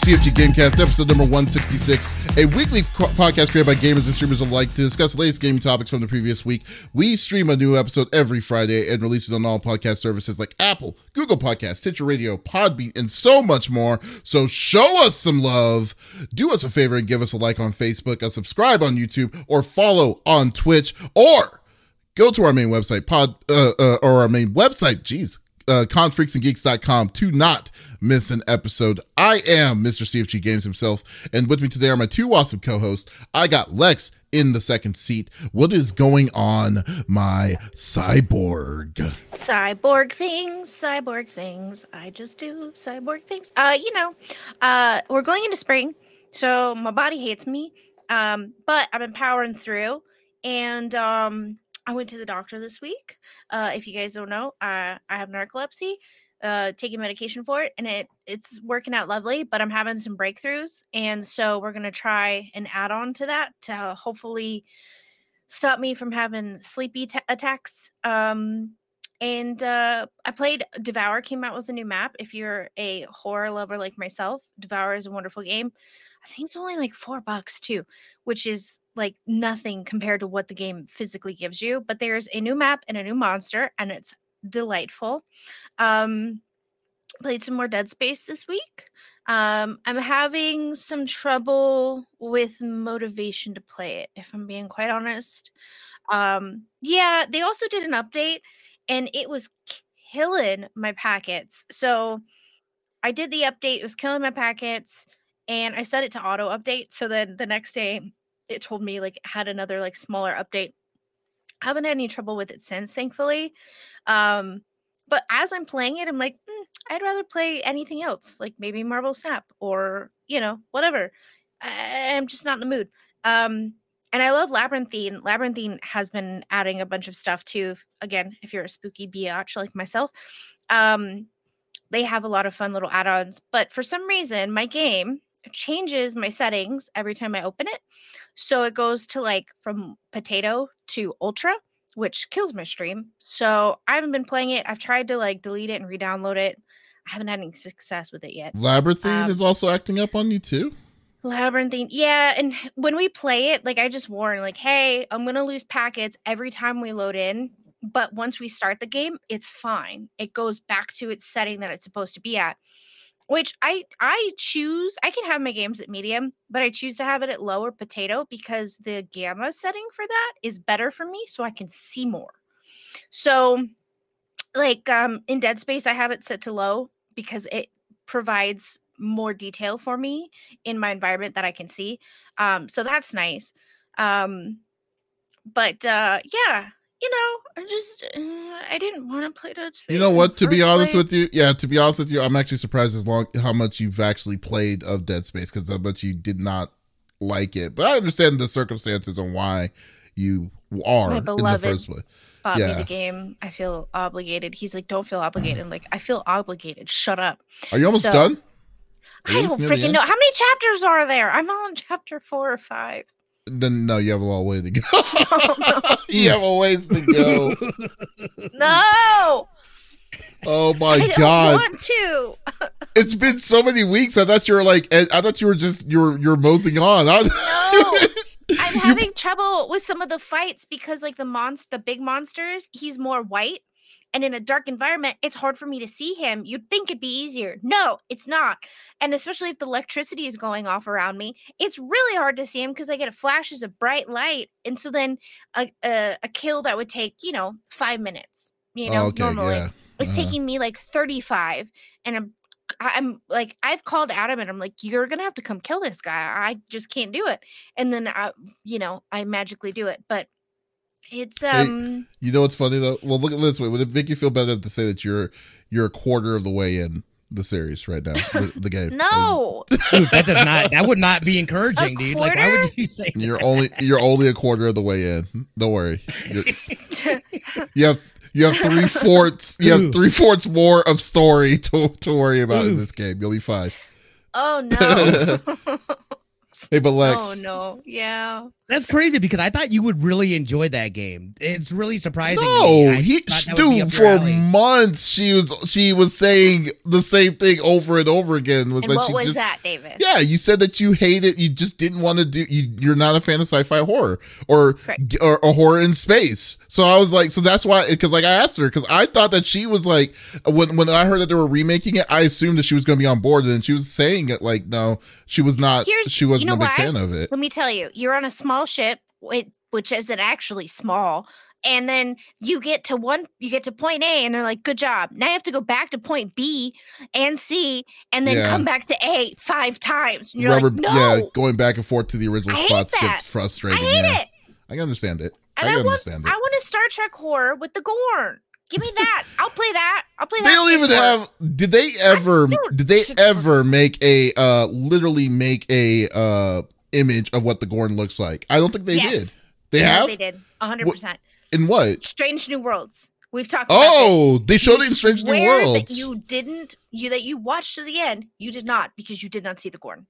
CFG Gamecast, episode number 166, a weekly podcast created by gamers and streamers alike to discuss the latest gaming topics from the previous week. We stream a new episode every Friday and release it on all podcast services like Apple, Google Podcasts, Stitcher Radio, Podbean, and so much more. So show us some love. Do us a favor and give us a like on Facebook, a subscribe on YouTube, or follow on Twitch, or go to our main website, pod, uh, uh, or our main website, geez, uh, confreaksandgeeks.com to not miss an episode. I am Mr. CFG Games himself, and with me today are my two awesome co-hosts. I got Lex in the second seat. What is going on, my cyborg? Cyborg things, cyborg things. I just do cyborg things. Uh, you know, uh, we're going into spring, so my body hates me. Um, but I've been powering through, and um, I went to the doctor this week. Uh, if you guys don't know, I have narcolepsy uh, taking medication for it, and it it's working out lovely. But I'm having some breakthroughs, and so we're gonna try an add-on to that to hopefully stop me from having sleepy t- attacks. Um, and uh, I played Devour. Came out with a new map. If you're a horror lover like myself, Devour is a wonderful game. I think it's only like four bucks too, which is like nothing compared to what the game physically gives you. But there's a new map and a new monster, and it's delightful. Um, played some more Dead Space this week. Um, I'm having some trouble with motivation to play it, if I'm being quite honest. Um, yeah, they also did an update and it was killing my packets. So I did the update, it was killing my packets, and I set it to auto update. So then the next day it told me like had another like smaller update I haven't had any trouble with it since, thankfully. Um, but as I'm playing it, I'm like, mm, I'd rather play anything else, like maybe Marvel Snap or you know whatever. I- I'm just not in the mood. Um, and I love Labyrinthine. Labyrinthine has been adding a bunch of stuff too. Again, if you're a spooky biatch like myself, um, they have a lot of fun little add-ons. But for some reason, my game changes my settings every time I open it. So it goes to like from potato to ultra, which kills my stream. So I haven't been playing it. I've tried to like delete it and re-download it. I haven't had any success with it yet. Labyrinthine um, is also acting up on you too. Labyrinthine, yeah. And when we play it, like I just warn, like, hey, I'm gonna lose packets every time we load in. But once we start the game, it's fine. It goes back to its setting that it's supposed to be at which I I choose I can have my games at medium, but I choose to have it at lower potato because the gamma setting for that is better for me so I can see more. So like um in Dead Space I have it set to low because it provides more detail for me in my environment that I can see. Um so that's nice. Um but uh yeah, you know, I just uh, I didn't want to play Dead Space. You know what? To be honest place. with you, yeah, to be honest with you, I'm actually surprised as long how much you've actually played of Dead Space because how much you did not like it. But I understand the circumstances and why you are in the first place. Bought yeah. me the game. I feel obligated. He's like, "Don't feel obligated." I'm like, "I feel obligated. Shut up." Are you almost so, done? Are I don't freaking know. How many chapters are there? I'm on chapter four or five then no, you have a long way to go. no. you have a ways to go. no. Oh my I god! want to. it's been so many weeks. I thought you were like. I thought you were just you're you're moseying on. no, I'm having you... trouble with some of the fights because like the monster, the big monsters, he's more white, and in a dark environment, it's hard for me to see him. You'd think it'd be easier. No, it's not. And especially if the electricity is going off around me, it's really hard to see him because I get a flashes of bright light. And so then a, a, a kill that would take, you know, five minutes, you know, oh, okay, normally. Yeah. It's uh-huh. taking me like 35. And I'm I'm like, I've called Adam and I'm like, you're gonna have to come kill this guy. I just can't do it. And then I, you know, I magically do it. But it's um. Hey, you know what's funny though? Well, look at this way. Would it make you feel better to say that you're you're a quarter of the way in the series right now, the, the game? no, dude, that does not. That would not be encouraging, dude. Like, why would you say? You're that? only you're only a quarter of the way in. Don't worry. you have you have three fourths. You have three fourths more of story to to worry about Ooh. in this game. You'll be fine. Oh no. Hey, but Lex. Oh no. Yeah. That's crazy because I thought you would really enjoy that game. It's really surprising. No, he dude for months she was she was saying the same thing over and over again. Was and what was just, that, David? Yeah, you said that you hated, it. You just didn't want to do. You, you're not a fan of sci-fi horror or or a horror in space. So I was like, so that's why because like I asked her because I thought that she was like when when I heard that they were remaking it, I assumed that she was going to be on board, and she was saying it like no, she was not. Here's, she wasn't you know a big fan of it. Let me tell you, you're on a small ship, which isn't actually small. And then you get to one, you get to point A, and they're like, "Good job." Now you have to go back to point B and C, and then yeah. come back to A five times. And you're Rubber, like, "No." Yeah, going back and forth to the original I spots gets frustrating. I hate yeah. it. I can understand it. And I, I understand want, it. I want a Star Trek horror with the Gorn. Give me that. I'll play that. I'll play that. They don't even have. Did they ever? Did they ever make a uh literally make a uh image of what the Gorn looks like? I don't think they yes. did. They yes, have. They did. hundred percent. In what? Strange New Worlds. We've talked. Oh, they showed you it in Strange New Worlds. That you didn't. You that you watched to the end. You did not because you did not see the Gorn.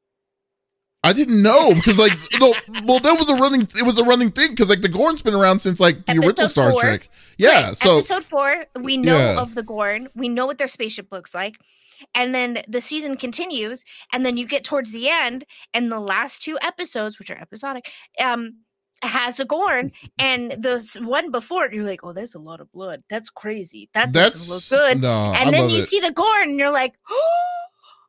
I didn't know because like no, well that was a running it was a running thing because like the Gorn's been around since like the episode original Star four. Trek. Yeah, right. so episode four, we know yeah. of the Gorn, we know what their spaceship looks like, and then the season continues, and then you get towards the end, and the last two episodes, which are episodic, um, has a Gorn, and the one before it, you're like, oh, there's a lot of blood. That's crazy. That That's, doesn't look good. No, and I then you it. see the Gorn, and you're like, oh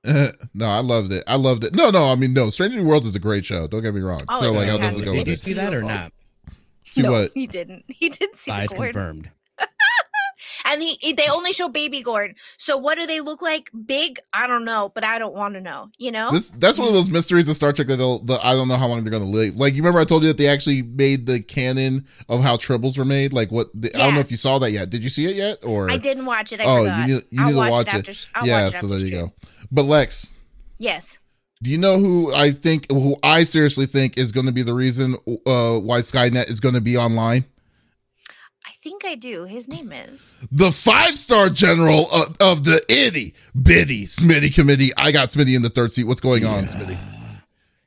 no, I loved it. I loved it. No, no, I mean, no. Stranger New World is a great show. Don't get me wrong. Oh, so, like, I'll definitely go Did you it. see that or not? See no, what? He didn't. He didn't see Lies confirmed. and he, they only show baby Gorn. So what do they look like? Big? I don't know, but I don't want to know. You know, this that's one of those mysteries of Star Trek that they'll. The, I don't know how long they're going to live. Like you remember, I told you that they actually made the canon of how tribbles were made. Like what? The, yeah. I don't know if you saw that yet. Did you see it yet? Or I didn't watch it. I oh, forgot. you need, you need to watch, watch it. After, yeah, so there you go. But Lex, Yes. Do you know who I think, who I seriously think is going to be the reason uh, why Skynet is going to be online? I think I do. His name is the five star general of, of, the itty bitty Smitty committee. I got Smitty in the third seat. What's going on, Smitty?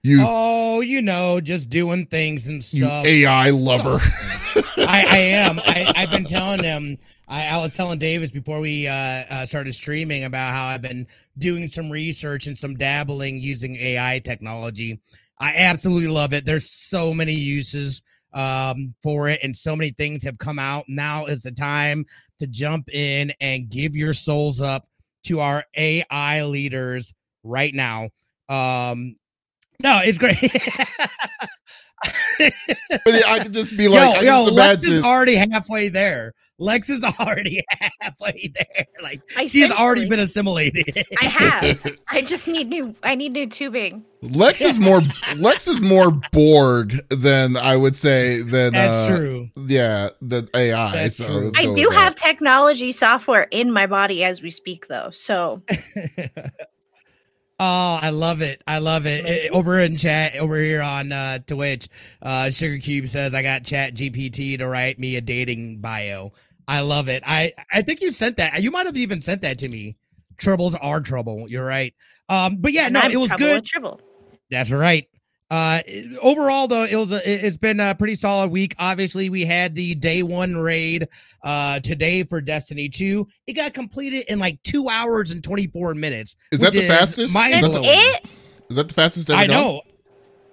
You oh, you know, just doing things and stuff. You AI lover. I, I am. I, I've been telling him I, I, was telling Davis before we uh, uh, started streaming about how I've been doing some research and some dabbling using AI technology. I absolutely love it. There's so many uses um, for it, and so many things have come out. Now is the time to jump in and give your souls up to our AI leaders right now. Um, no, it's great. I could just be like, yo, yo Lex is already halfway there. Lex is already halfway there. Like she's already been assimilated. I have. I just need new. I need new tubing. Lex is more. Lex is more Borg than I would say. Than that's uh, true. Yeah, the AI. That's so I do have technology software in my body as we speak, though. So Oh, I love it. I love it. it. Over in chat, over here on uh, Twitch, uh, Sugar Cube says, I got Chat GPT to write me a dating bio. I love it. I, I think you sent that. You might have even sent that to me. Troubles are trouble. You're right. Um, but yeah, and no, I'm it was good. Trouble. That's right. Uh, overall, though, it was a, it's been a pretty solid week. Obviously, we had the day one raid uh, today for Destiny 2. It got completed in like two hours and 24 minutes. Is that the fastest? Is it? Is that the fastest? I know.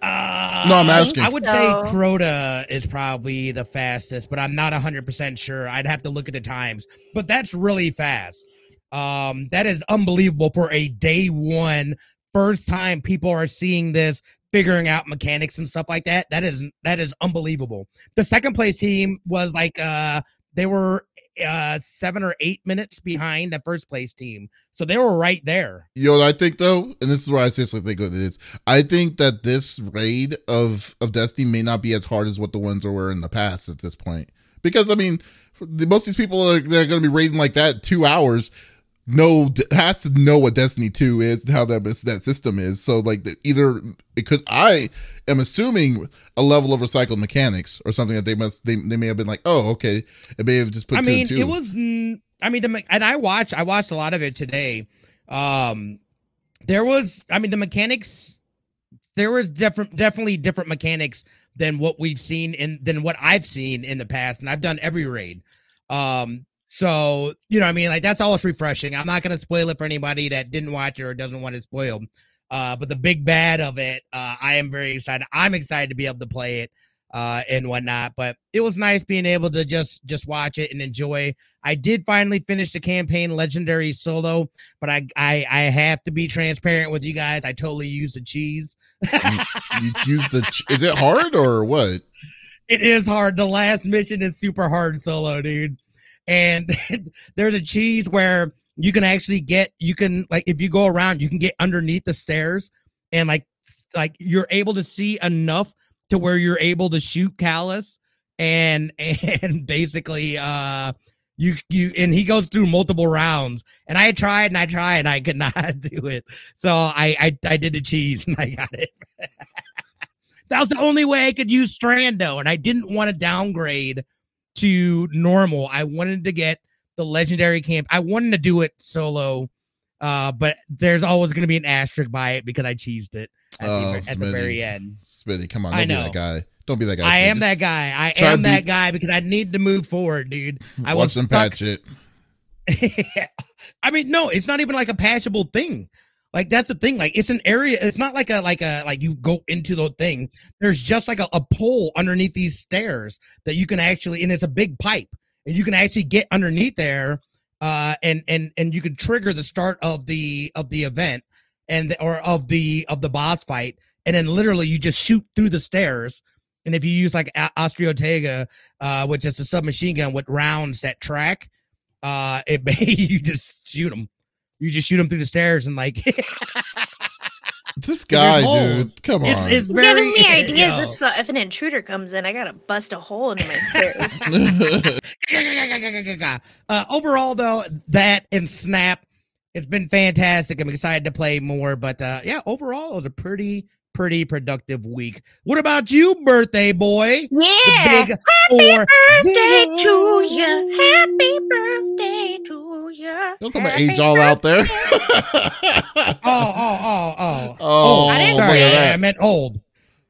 Uh, no, I'm asking. I would say Crota is probably the fastest, but I'm not 100% sure. I'd have to look at the times, but that's really fast. Um, that is unbelievable for a day one first time people are seeing this figuring out mechanics and stuff like that. That is that is unbelievable. The second place team was like uh they were uh seven or eight minutes behind the first place team. So they were right there. You know I think though, and this is where I seriously think it is. I think that this raid of of Destiny may not be as hard as what the ones were in the past at this point. Because I mean, most of these people are they're going to be raiding like that two hours know has to know what Destiny 2 is and how that that system is. So like either it could I am assuming a level of recycled mechanics or something that they must they, they may have been like, "Oh, okay." It may have just put I mean, it was I mean and I watched I watched a lot of it today. Um there was I mean the mechanics there was different definitely different mechanics than what we've seen in than what I've seen in the past, and I've done every raid. Um, so you know, what I mean, like that's always refreshing. I'm not gonna spoil it for anybody that didn't watch it or doesn't want it spoiled. Uh, but the big bad of it, uh, I am very excited. I'm excited to be able to play it uh, and whatnot. But it was nice being able to just just watch it and enjoy. I did finally finish the campaign legendary solo, but I I, I have to be transparent with you guys. I totally used the cheese. you use the. Ch- is it hard or what? It is hard. The last mission is super hard solo, dude. And there's a cheese where you can actually get you can like if you go around you can get underneath the stairs and like like you're able to see enough to where you're able to shoot Calus and and basically uh you you and he goes through multiple rounds and I tried and I tried and I could not do it. So I I, I did the cheese and I got it. that was the only way I could use Strando and I didn't want to downgrade to normal. I wanted to get the legendary camp. I wanted to do it solo, uh, but there's always going to be an asterisk by it because I cheesed it at, oh, the, at the, very end. Smitty, come on, don't I know. be that guy. Don't be that guy. I am that guy. I am that guy because I need to move forward, dude. I watch them patch it. I mean, no, it's not even like a patchable thing. Like that's the thing. Like it's an area. It's not like a like a like you go into the thing. There's just like a, a pole underneath these stairs that you can actually, and it's a big pipe and you can actually get underneath there uh and and and you can trigger the start of the of the event and or of the of the boss fight and then literally you just shoot through the stairs and if you use like Osteo Striga, uh, which is a submachine gun with rounds that track, uh, it may you just shoot them. You just shoot them through the stairs and like This guy, dude, come on. It's, it's very, giving me ideas if so, if an intruder comes in, I gotta bust a hole in my stairs. uh, overall, though, that and Snap, it's been fantastic. I'm excited to play more, but uh, yeah, overall, it was a pretty pretty productive week. What about you, birthday boy? Yeah. Happy birthday to you. Happy birthday to you. Don't put my age all out there. oh, oh, oh, oh. Oh, oh I didn't sorry, say I meant old.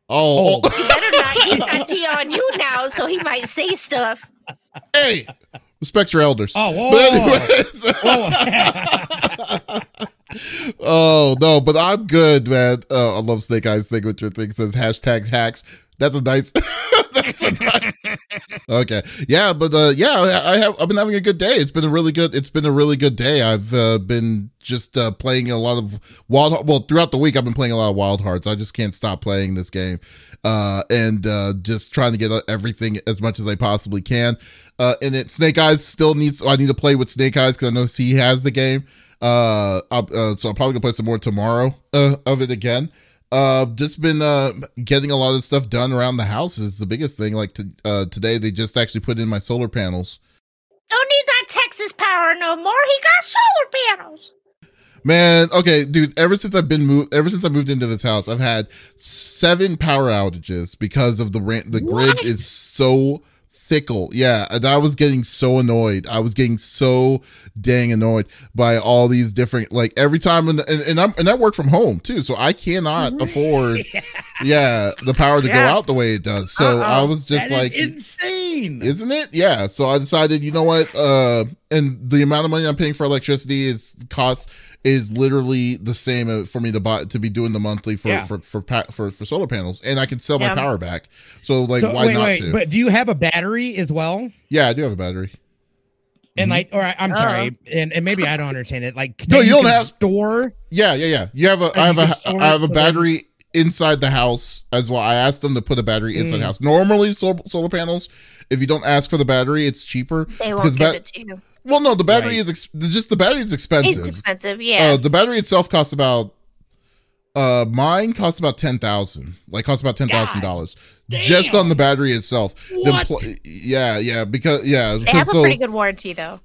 Oh, old. You better not use that T on you now, so he might say stuff. Hey, respect your elders. Oh, whoa. But anyways, whoa oh no, but I'm good, man. Uh, I love Snake Eyes thing with your thing says hashtag hacks. That's a nice. that's a nice. okay, yeah, but uh, yeah, I have. I've been having a good day. It's been a really good. It's been a really good day. I've uh, been just uh, playing a lot of wild. Well, throughout the week, I've been playing a lot of Wild Hearts. I just can't stop playing this game, uh, and uh, just trying to get everything as much as I possibly can. Uh, and it Snake Eyes still needs. I need to play with Snake Eyes because I know he has the game. Uh, uh, so I'm probably gonna play some more tomorrow uh, of it again. Uh, just been uh getting a lot of stuff done around the house is the biggest thing. Like to, uh, today, they just actually put in my solar panels. Don't need that Texas power no more. He got solar panels. Man, okay, dude. Ever since I've been moved, ever since I moved into this house, I've had seven power outages because of the rant. The what? grid is so fickle. Yeah, and I was getting so annoyed. I was getting so dang annoyed by all these different like every time and and, and I'm and I work from home too, so I cannot afford yeah the power to yeah. go out the way it does. So Uh-oh. I was just that like insane, isn't it? Yeah. So I decided, you know what? Uh, and the amount of money I'm paying for electricity is cost is literally the same uh, for me to buy to be doing the monthly for yeah. for, for, for for for solar panels, and I can sell yeah. my power back. So like, so, why wait, not? Wait, to? But do you have a battery as well? Yeah, I do have a battery. And mm-hmm. like, or I'm sorry, uh and, and maybe I don't understand it. Like, no, you, you don't have a store. Yeah, yeah, yeah. You have a. I have a. I have a battery inside the house as well. I asked them to put a battery inside mm. the house. Normally, solar, solar panels, if you don't ask for the battery, it's cheaper. They won't give ba- it to you. Well, no, the battery right. is ex- just the battery is expensive. It's expensive, yeah. Uh, the battery itself costs about uh mine costs about ten thousand, like costs about ten thousand dollars just on the battery itself. What? Pl- yeah, yeah, because yeah, they have a so, pretty good warranty though.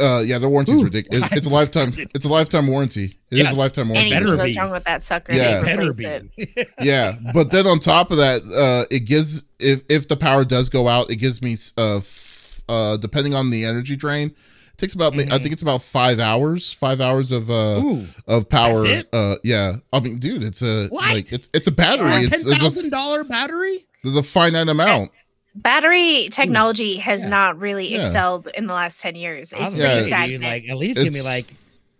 Uh, yeah, the warranty is ridiculous. It's, it's, a lifetime. It's a lifetime warranty. It yes. is a lifetime warranty. Anything goes wrong with that sucker, yeah, better be. yeah, but then on top of that, uh, it gives if if the power does go out, it gives me uh, f- uh, depending on the energy drain, takes about I Mhm. think it's about five hours, five hours of uh Ooh, of power. That's it? Uh, yeah. I mean, dude, it's a What? like it's it's a battery. Yeah. It's, ten it's, thousand a, battery. there's a finite amount. Battery technology has Yeah. not really Yeah. excelled in the last 10 years. It's Yeah. gonna pretty say, dude, like at least give me like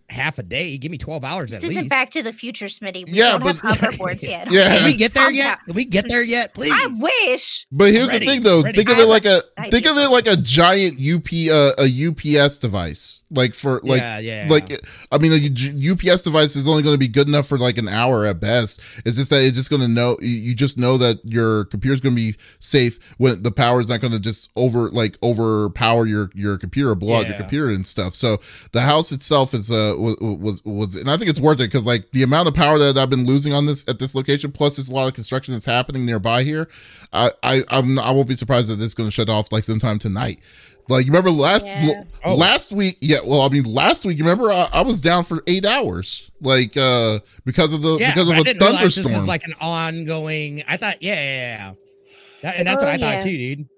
half a day. Give me twelve hours this at isn't least. back to the future, Smitty. We Yeah, don't but- have hoverboards yet. Yeah. Can we get there yet? Can we get there yet, please? I wish. But here's Ready, the thing, though. ready. Think of it like a an think of it like a giant UP uh, a UPS device. Like for like yeah, yeah. like I mean, a U- UPS device is only going to be good enough for like an hour at best. It's just that it's just going to know you- you just know that your computer's going to be safe when the power is not going to just over like overpower your your computer, blow out your computer and stuff. So the house itself is uh was was, was and I think it's worth it because like the amount of power that I've been losing on this at this location, plus there's a lot of construction that's happening nearby here. I I I'm, I won't be surprised that it's going to shut off like sometime tonight. Like you remember last Yeah. Oh. last week? Yeah, well, I mean last week. You remember I, I was down for eight hours, like uh because of the yeah, because of a didn't realize this thunderstorm. was like an ongoing. I thought, yeah, yeah, yeah. That- and that's what Oh, I thought too, dude.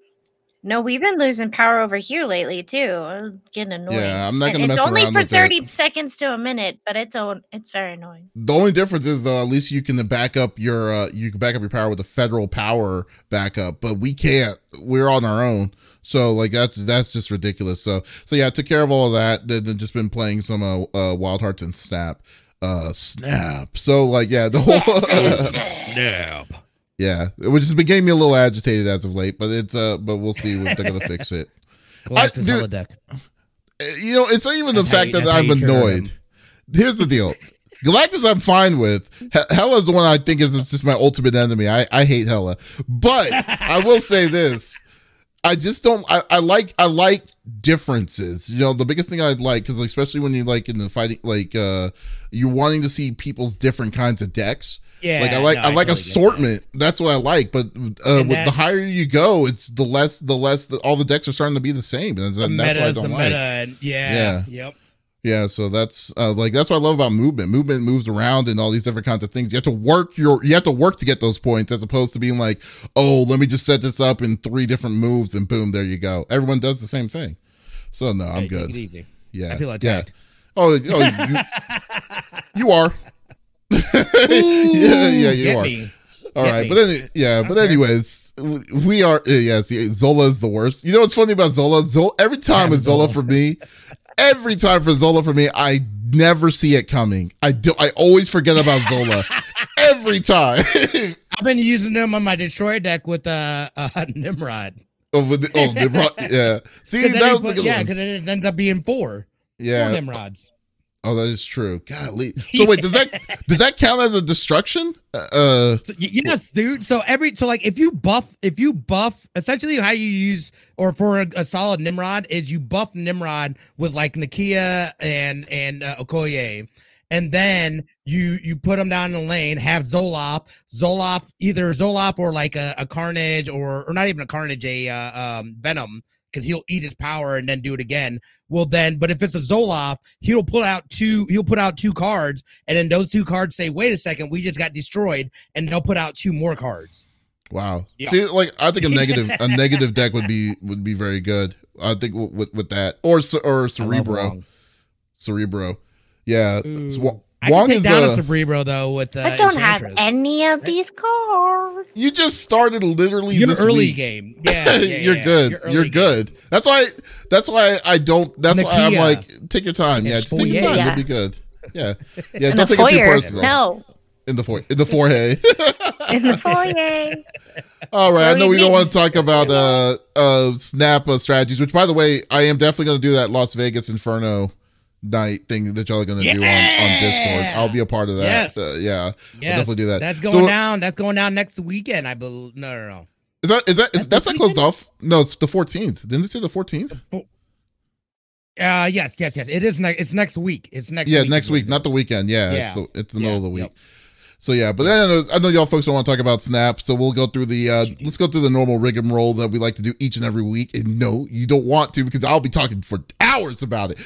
No, we've been losing power over here lately too. I'm getting annoying. Yeah, I'm not And gonna It's mess only around for with it. 30 seconds to a minute, but it's on. It's very annoying. the only difference is though, at least you can back up your uh you can back up your power with a federal power backup, but we can't. We're on our own. So like that's that's just ridiculous. So so yeah, I took care of all of that. Then then just been playing some uh, uh Wild Hearts and Snap. Uh Snap. So like yeah, the whole Snap. yeah, which has been getting me a little agitated as of late, but it's uh but we'll see if they're gonna fix it. Galactus dude- holodeck. Uh, You know, it's not even the That's fact you- that that's how I'm you annoyed. them. Here's the deal. Galactus, I'm fine with. He- Hela's the one I think is is just my ultimate enemy. I, I hate Hela, but I will say this: I just don't. I, I like I like differences. You know, the biggest thing I like because especially when you like in the fighting, like uh you're wanting to see people's different kinds of decks. Yeah, like I like no, I like totally get that. assortment. That's what I like. But uh, that- the higher you go, it's the less the less the, all the decks are starting to be the same, and The that's what meta I is the don't meta. like. and- Yeah. Yeah. Yep. Yeah, so that's uh, like that's what I love about movement. Movement moves around and all these different kinds of things. You have to work your you have to work to get those points as opposed to being like, oh, let me just set this up in three different moves and boom, there you go. Everyone does the same thing. So no, I'm Hey, good. Easy. Yeah, I feel yeah. attacked. Oh, oh you, you are. yeah, yeah, you are. me. All Get right, me. but then yeah, but Okay. anyways, we are uh, yeah. See, Zola is the worst. You know what's funny about Zola? Zola every time Yeah, with Zola. for me, every time for Zola for me, I never see it coming. I do. I always forget about Zola every time. I've been using them on my destroy deck with uh, uh Nimrod. oh, with the, oh, the, bro- yeah. See, Because that was a good yeah, because it ends up being four. Four Yeah. Nimrods. Oh, that is true. Golly. So wait, does that does that count as a destruction? Uh, So, yes, dude. So every so like if you buff if you buff essentially how you use or for a, a solid Nimrod is you buff Nimrod with like Nakia and and uh, Okoye, and then you you put them down in the lane. Have Zoloft, Zoloft either Zoloft or like a, a Carnage or or not even a Carnage, a uh, um, Venom. Because he'll eat his power and then do it again. Well, then, but if it's a Zoloft, he'll put out two. He'll put out two cards, and then those two cards say, "Wait a second, we just got destroyed," and they'll put out two more cards. wow. Yeah. See, like I think a negative a negative deck would be would be very good. I think with with that or or Cerebro. Cerebro. Yeah. Ooh. It's I Wong can take is down a Cerebro though with uh, I don't have any of these cards. you just started literally Your this early week. game, yeah, yeah, you're yeah. good. Your You're game. good. That's why. That's why I don't. That's why I'm like, take your time. Yeah, just take your time. Yeah. You'll be good. Yeah, yeah. Don't the take it too foyer. personal. No, In the foyer. In the forehead. in the foyer. All right. I What do know you we don't want to talk about uh uh snap uh, strategies. Which, by the way, I am definitely going to do that Las Vegas Inferno night thing that y'all are going to do on on Discord. I'll be a part of that. Yes. Uh, yeah. Yes, definitely do that. That's So- going down. That's going down next weekend. I believe. No, no, no. Is that is that is, That's that's not closed off? No, it's the 14th. Didn't it say the 14th? Uh, yes, yes, yes. It is next. It's next week. It's next. yeah, week next week, not the weekend. Yeah, Yeah. it's the, it's the Yeah, middle of the week. yep. So yeah, but then I know, I know y'all folks don't want to talk about Snap, so we'll go through the uh let's go through the normal rigmarole that we like to do each and every week. And no, you don't want to because I'll be talking for hours about it.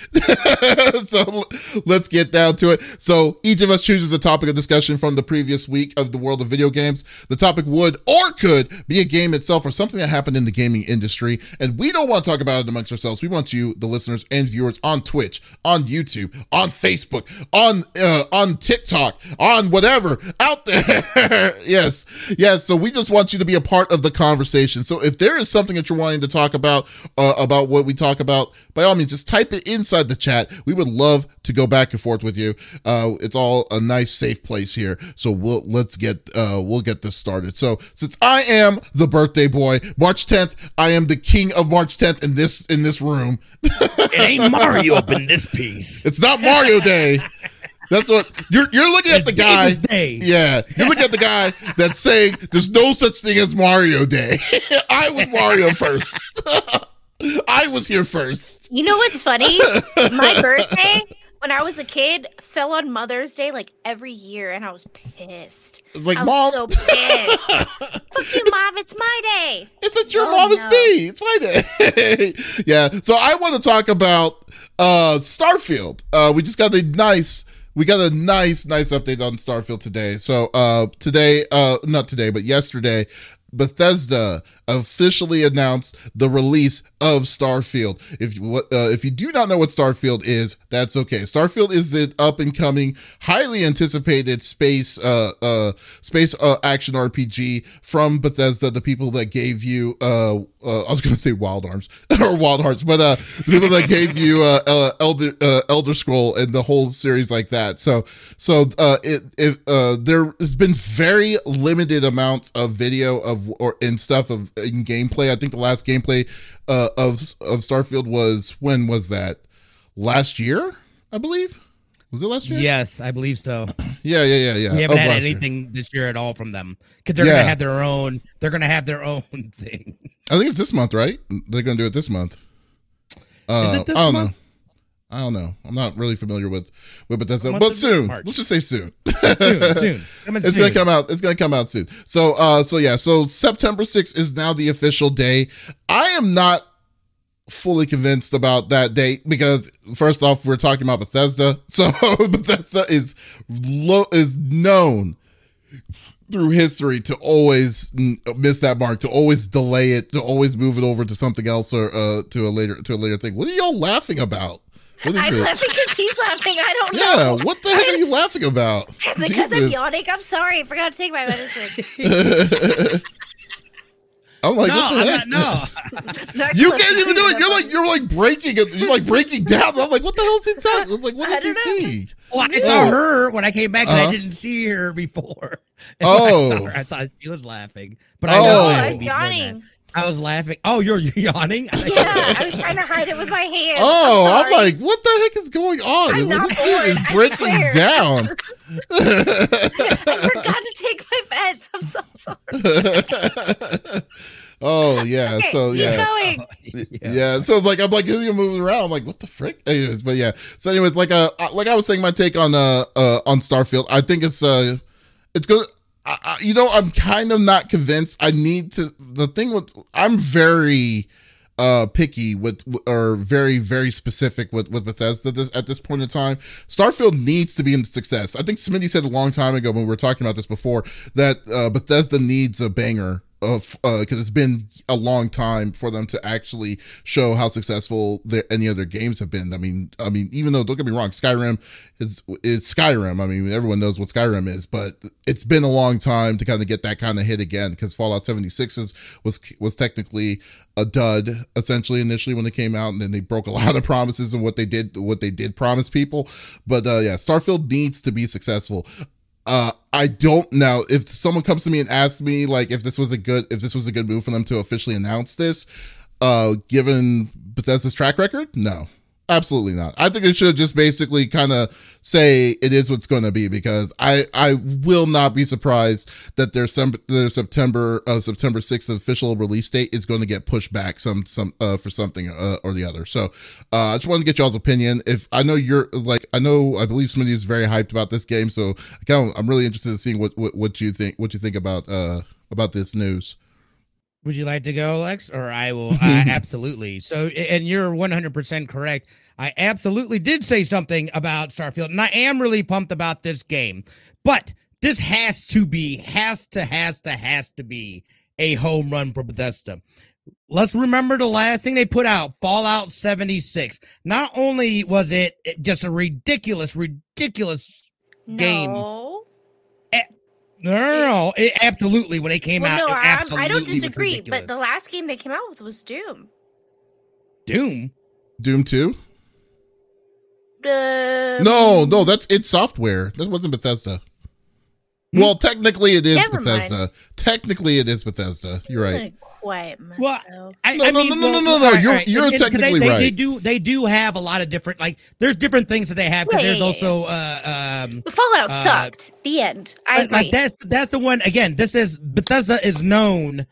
so let's get down to it. So each of us chooses a topic of discussion from the previous week of the world of video games. The topic would or could be a game itself or something that happened in the gaming industry. And we don't want to talk about it amongst ourselves. We want you, the listeners and viewers, on Twitch, on YouTube, on Facebook, on uh, on TikTok, on whatever out there. yes, yes. So we just want you to be a part of the conversation. So if there is something that you're wanting to talk about uh, about what we talk about, by all means, just type it inside the chat. We would love to go back and forth with you. Uh, it's all a nice, safe place here. So we'll let's get uh, we'll get this started. So since I am the birthday boy, March 10th, I am the king of March 10th in this in this room. it ain't Mario up in this piece. It's not Mario Day. That's what you're. You're looking at the guy. Yeah, you're looking at the guy that's saying there's no such thing as Mario Day. I was Mario first. I was here first. You know what's funny? My birthday when I was a kid fell on Mother's Day like every year, and I was pissed. It's like I mom. so pissed. Fuck you, mom! It's my day. It's it's your Oh, mom. It's me. It's my day. yeah. So I want to talk about uh Starfield. Uh, we just got a nice. We got a nice, nice update on Starfield today. So, uh, today, uh, not today, but yesterday, Bethesda officially announced the release of Starfield. If you uh, if you do not know what Starfield is, that's okay. Starfield is the up and coming, highly anticipated space uh uh space uh, action RPG from Bethesda, the people that gave you uh, uh I was gonna say Wild Arms or Wild Hearts, but uh the people that gave you uh, uh Elder uh, Elder Scroll and the whole series like that. So so uh it it uh there has been very limited amounts of video of or in stuff of in gameplay. I think the last gameplay uh of of Starfield was when was that? Last year, I believe. Was it last year? Yes, I believe so. Yeah, yeah, yeah, yeah. We haven't Of had last year. anything this year at all from them because they're Yeah. gonna have their own. They're gonna have their own thing. I think it's this month, right? They're gonna do it this month. Uh, Is it this I don't month? know. I don't know. I'm not really familiar with with Bethesda, but month is it? soon. March. Let's just say soon. Soon, soon. It's soon. gonna come out. It's gonna come out soon. So, uh, so yeah. So September 6th is now the official day. I am not fully convinced about that date because first off, we're talking about Bethesda. So Bethesda is low is known through history to always miss that mark, to always delay it, to always move it over to something else or uh, to a later to a later thing. What are y'all laughing about? What is I'm it? laughing because he's laughing. I don't Yeah, know. Yeah, what the heck are you laughing about? Is it because I'm Jesus. yawning? I'm sorry. I forgot to take my medicine. I'm like, no, what the I'm heck? not, no. You can't even do it. You're like you're like breaking it. You're like breaking down. I'm like, what the hell is he talking? I'm like, what I does he know. see? Well, I saw Oh. her when I came back, and Uh-huh. I didn't see her before. And Oh. I, saw her, I thought she was laughing, but I Oh. was No, laughing I was before that. yawning. I was laughing. Oh, you're yawning. Yeah, I was trying to hide it with my hands. Oh, I'm, sorry. like, what the heck is going on? I'm Like, not this dude bored, is breaking swear. down. I forgot to take my meds. I'm so sorry. oh yeah. Okay, so yeah. going. yeah. So like I'm like you're moving around. I'm like, what the frick? Anyways, but yeah. So anyways, like uh, uh, like I was saying, my take on uh, uh on Starfield. I think it's uh, it's good. I, I, you know, I'm kind of not convinced. I need to. The thing with I'm very uh picky with or very very specific with with Bethesda this, at this point in time. Starfield needs to be a success. I think Smitty said a long time ago when we were talking about this before that uh, Bethesda needs a banger of because it's been a long time for them to actually show how successful their, any other games have been. I mean, I mean, even though don't get me wrong, Skyrim is it's Skyrim. I mean, everyone knows what Skyrim is, but it's been a long time to kind of get that kind of hit again because Fallout 76 is, was was technically a dud essentially initially when they came out, and then they broke a lot of promises and what they did what they did promise people. But uh, yeah, Starfield needs to be successful uh i don't know. If someone comes to me and asks me like if this was a good if this was a good move for them to officially announce this uh given bethesda's track record no absolutely not. I think it should just basically kind of say it is what's going to be because i i will not be surprised that their some their september uh september 6th official release date is going to get pushed back some some uh for something uh, or the other. So uh i just wanted to get y'all's opinion. If i know you're like i know i believe Smitty is very hyped about this game so I kind of, i'm really interested in seeing what, what what you think what you think about uh about this news Would you like to go, Lex? Or I will uh, absolutely. So, and you're 100% correct. I absolutely did say something about Starfield, and I am really pumped about this game. But this has to be, has to, has to, has to be a home run for Bethesda. Let's remember the last thing they put out, Fallout 76. Not only was it just a ridiculous, ridiculous game. No. No, no, no, no. It, absolutely. When it came Well, out, no, it I, I don't was disagree. But the last game they came out with was Doom. Doom. Doom 2? Uh, No, no, that's id Software. That wasn't Bethesda. Well, technically it is Never mind. Bethesda. Technically it is Bethesda. You're I'm right. Gonna Well, myself. I, No, I no, mean, no, no, well, no, no, all right, you're- all right. you're And- and 'cause technically they, they, right. They do, they do have a lot of different, like, there's different things that they have. Because Yeah, there's yeah, also, uh, um, Fallout uh, sucked. The end. I agree. like that's that's the one again this is bethesda is known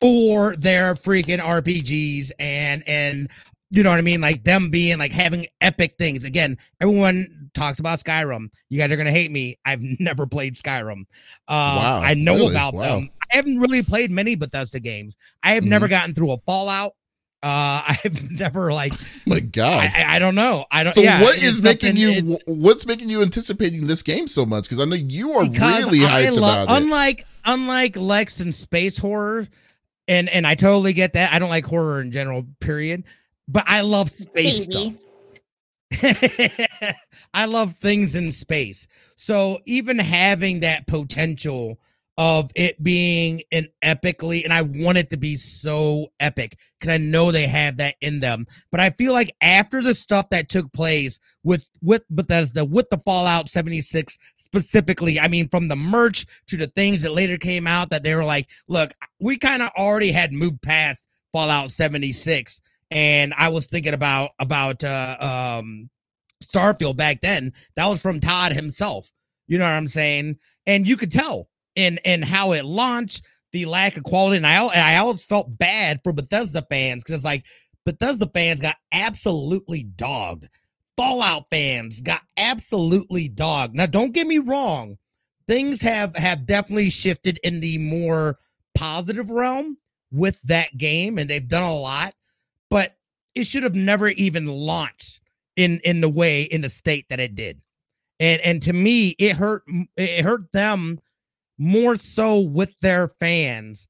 for their freaking rpgs and and you know what i mean like them being like having epic things again everyone talks about skyrim you guys are gonna hate me i've never played skyrim uh Wow, i know really? about Wow. them i haven't really played many bethesda games i have Mhm. never gotten through a fallout uh i've never like My God. I, I, I don't know i don't so yeah, what it's is making you it- what's making you anticipating this game so much? Because I know you are really I hyped love, about it. unlike unlike Lex and space horror, and and I totally get that. I don't like horror in general, period. But I love space Baby. stuff. I love things in space. So even having that potential of it being an epically, and I want it to be so epic because I know they have that in them. But I feel like after the stuff that took place with with Bethesda, with the Fallout 76 specifically, I mean, from the merch to the things that later came out that they were like, look, we kind of already had moved past Fallout 76, and I was thinking about about uh, um, Starfield back then. That was from Todd himself. You know what I'm saying? And you could tell in in how it launched, the lack of quality, and I and I always felt bad for Bethesda fans because like Bethesda fans got absolutely dogged. Fallout fans got absolutely dogged. Now, don't get me wrong, things have have definitely shifted in the more positive realm with that game, and they've done a lot, but it should have never even launched in in the way in the state that it did. And and to me, it hurt it hurt them more so with their fans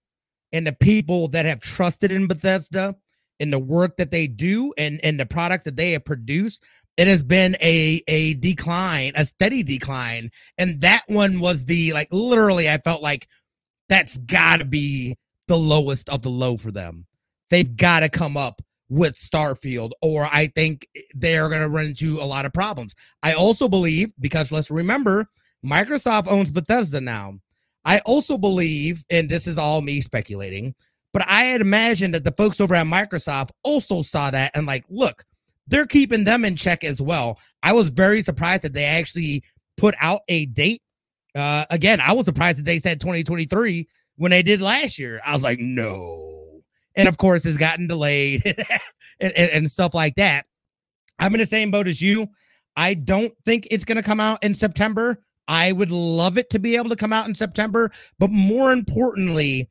and the people that have trusted in Bethesda and the work that they do and and the product that they have produced. It has been a a decline a steady decline. And that one was the like literally i felt like that's got to be the lowest of the low for them. They've got to come up with starfield or i think they're going to run into a lot of problems i also believe because let's remember microsoft owns bethesda now i also believe and this is all me speculating but i had imagined that the folks over at microsoft also saw that and like look they're keeping them in check as well. I was very surprised that they actually put out a date. Uh, again, I was surprised that they said 2023 when they did last year. I was like, no. And of course, it's gotten delayed and, and, and stuff like that. I'm in the same boat as you. I don't think it's going to come out in September. I would love it to be able to come out in September, but more importantly,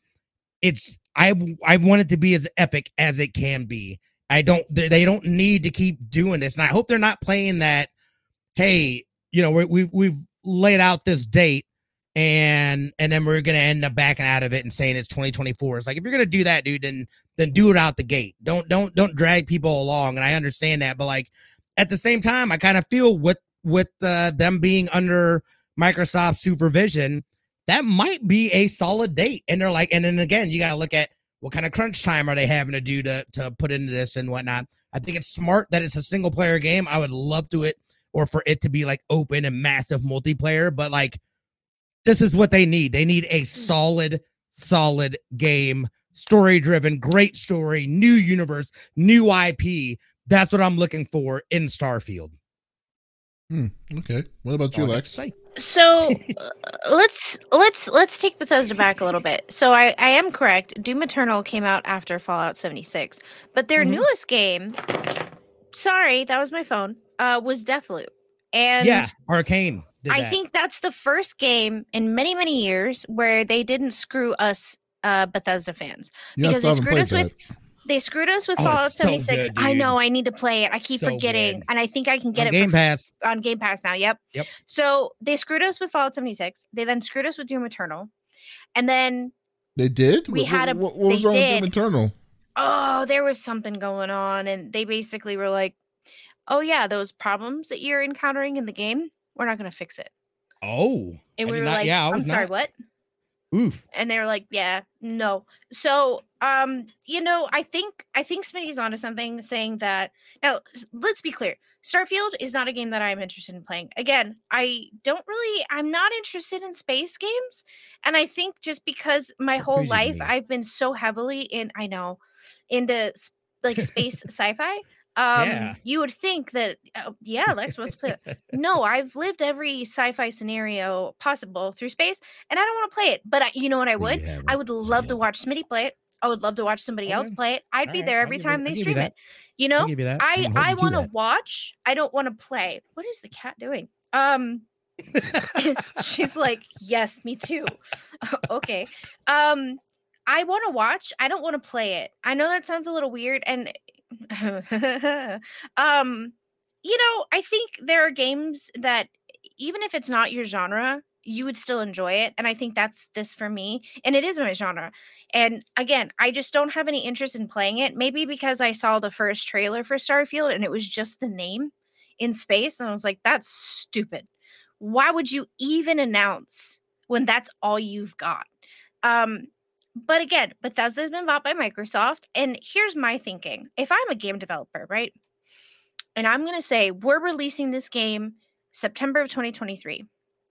it's I I want it to be as epic as it can be. I don't. They they don't need to keep doing this, and I hope they're not playing that. Hey, you know, we, we've we've laid out this date, and and then we're gonna end up backing out of it and saying it's 2024. It's like if you're gonna do that, dude, then then do it out the gate. Don't don't don't drag people along. And I understand that, but like at the same time, I kind of feel with with uh, them being under Microsoft supervision, that might be a solid date. And they're like, and then again, you got to look at what kind of crunch time are they having to do to to put into this and whatnot. I think it's smart that it's a single player game. I would love to it or for it to be like open and massive multiplayer, but like this is what they need. They need a solid, solid game, story driven, great story, new universe, new IP. That's what I'm looking for in Starfield. Okay. What about you, All I Lex? So uh, let's let's let's take Bethesda back a little bit. So I I am correct. Doom Eternal came out after Fallout 76, but their Mhm. newest game, sorry, that was my phone, uh, was Deathloop, and yeah, Arkane. Did I that. think that's the first game in many many years where they didn't screw us uh, Bethesda fans because they screwed us that. with they screwed us with Oh, Fallout it's so 76. good, I know I need to play it. I keep So forgetting, good. and I think I can get On it Game for Pass. on Game Pass now. Yep. Yep. So they screwed us with Fallout 76. They then screwed us with Doom Eternal, and then They did. We What- had a- What, what was wrong with. Doom Eternal? oh, there was something going on, and they basically were like, "Oh yeah, those problems that you're encountering in the game, we're not going to fix it." Oh. And we were not- like, yeah, I "I'm was sorry, what?" Oof. and they were like yeah no so um you know i think i think smitty's onto something saying that now let's be clear starfield is not a game that i'm interested in playing again i don't really i'm not interested in space games and i think just because my whole life me. i've been so heavily in i know into like space sci-fi um Yeah. you would think that uh, yeah lex wants to play that. no i've lived every sci-fi scenario possible through space and i don't want to play it but I, you know what i would haven't. I would love to watch Smitty play it. I would love to watch somebody else play it. I'd be Alright, there every time they stream it. You know, you. I I want to watch. I don't want to play. What is the cat doing? Um, she's like, yes, me too. okay. Um, I want to watch. I don't want to play it. I know that sounds a little weird, and um, you know, I think there are games that even if it's not your genre, you would still enjoy it. And I think that's this for me. And it is my genre. And again, I just don't have any interest in playing it. Maybe because I saw the first trailer for Starfield and it was just the name in space. And I was like, that's stupid. Why would you even announce when that's all you've got? Um, but again, Bethesda's been bought by Microsoft. And here's my thinking if I'm a game developer, right? And I'm going to say, we're releasing this game September of 2023.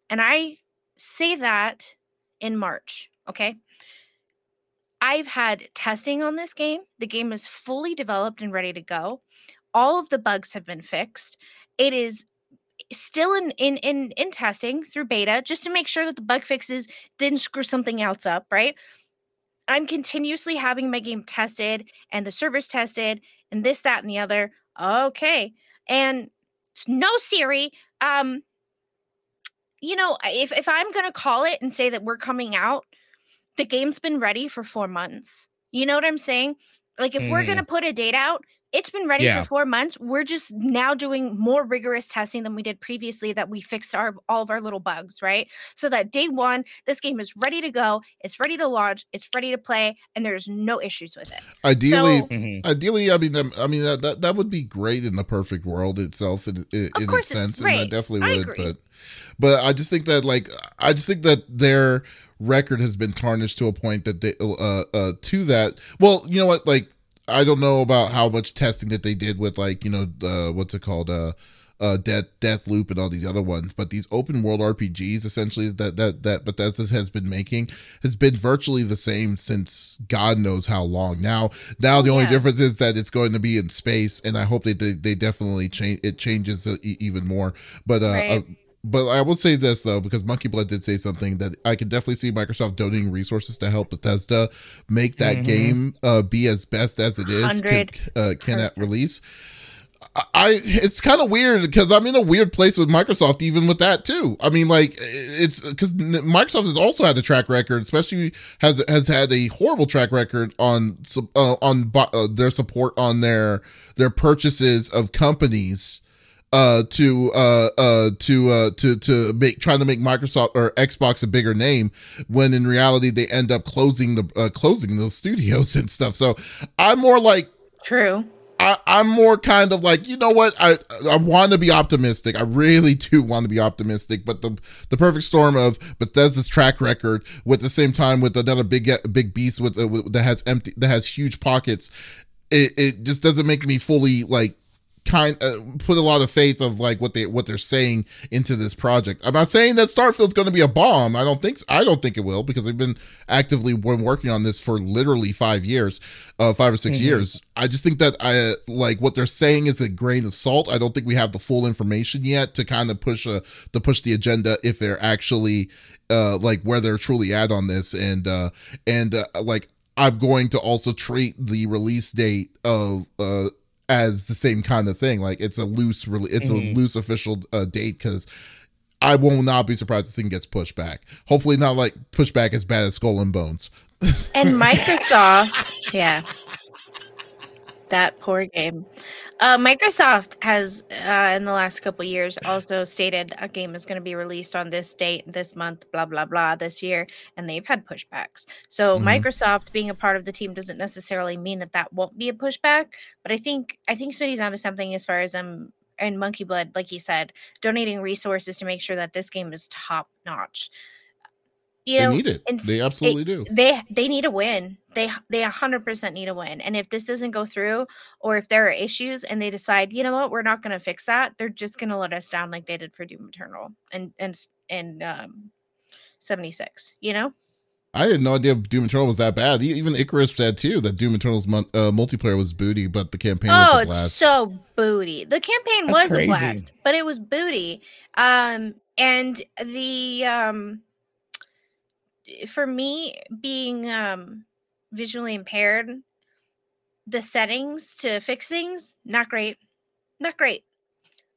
And I say that in March, okay? I've had testing on this game. The game is fully developed and ready to go. All of the bugs have been fixed. It is still in in in, in testing through beta just to make sure that the bug fixes didn't screw something else up, right? I'm continuously having my game tested and the servers tested and this, that, and the other. Okay. And no Siri. Um, you know, if if I'm gonna call it and say that we're coming out, the game's been ready for four months. You know what I'm saying? Like if we're Mhm. gonna put a date out, it's been ready Yeah. for four months. We're just now doing more rigorous testing than we did previously that we fixed our all of our little bugs, right? So that day one, this game is ready to go, it's ready to launch, it's ready to play, and there's no issues with it. Ideally, So- Mhm. ideally, I mean, I mean that, that that would be great in the perfect world itself, in, in, in course its it's sense, and I great. definitely I would. agree. But, but I just think that, like, I just think that their record has been tarnished to a point that they, uh, uh, to that. Well, you know what? Like, I don't know about how much testing that they did with, like, you know, uh, what's it called, uh. Uh, death, Deathloop, and all these other ones, but these open world RPGs, essentially that that that Bethesda has been making, has been virtually the same since God knows how long. Now, now the only Yeah. difference is that it's going to be in space, and I hope that they, they definitely change it changes uh, even more. But uh, Right. But I will say this though, because Monkey Blood did say something that I can definitely see Microsoft donating resources to help Bethesda make that Mhm. game uh, be as best as it is can, 100 uh, can at release. I- it's kind of weird because I'm in a weird place with Microsoft even with that too. I mean, like it's because Microsoft has also had a track record, especially has has had a horrible track record on uh, on uh, their support on their their purchases of companies uh to uh uh to uh to to make trying to make Microsoft or Xbox a bigger name when in reality they end up closing the uh, closing those studios and stuff. So I'm more like True. I, I'm more kind of like, you know what? I I want to be optimistic. I really do want to be optimistic. But the the perfect storm of Bethesda's track record, with the same time with another big big beast with, uh, with that has empty that has huge pockets, it, it just doesn't make me fully like kind uh, put a lot of faith of like what they what they're saying into this project. I'm not saying that Starfield's going to be a bomb. I don't think I don't think it will because they've been actively been working on this for literally 5 years, uh 5 or 6 Mhm. years. I just think that I like what they're saying is a grain of salt. I don't think we have the full information yet to kind of push a to push the agenda if they're actually uh like where they're truly at on this and uh and uh, like I'm going to also treat the release date of uh as the same kind of thing. Like it's a loose, really, it's a Mhm. loose official uh, date because I will not be surprised if this thing gets pushed back. Hopefully, not like pushed back as bad as Skull and Bones. And Microsoft, yeah, that poor game. Uh, Microsoft has, uh, in the last couple years, also stated a game is going to be released on this date, this month, blah blah blah, this year, and they've had pushbacks. So Mhm. Microsoft being a part of the team doesn't necessarily mean that that won't be a pushback. But I think I think Smitty's onto something as far as um and Monkey Blood, like he said, donating resources to make sure that this game is top notch. You they know, need it. and s- They absolutely do. they they need a win. They they a hundred percent need a win. And if this doesn't go through, or if there are issues and they decide, you know what, we're not going to fix that, they're just going to let us down like they did for Doom Eternal and and and um, seventy six. You know, I had no idea Doom Eternal was that bad. Even Icarus said too that Doom Eternal's mon- uh, multiplayer was booty, but the campaign oh, was a it's so booty. The campaign That's was crazy. a blast, but it was booty. Um, and the um, for me being um visually impaired, the settings to fix things not great, not great.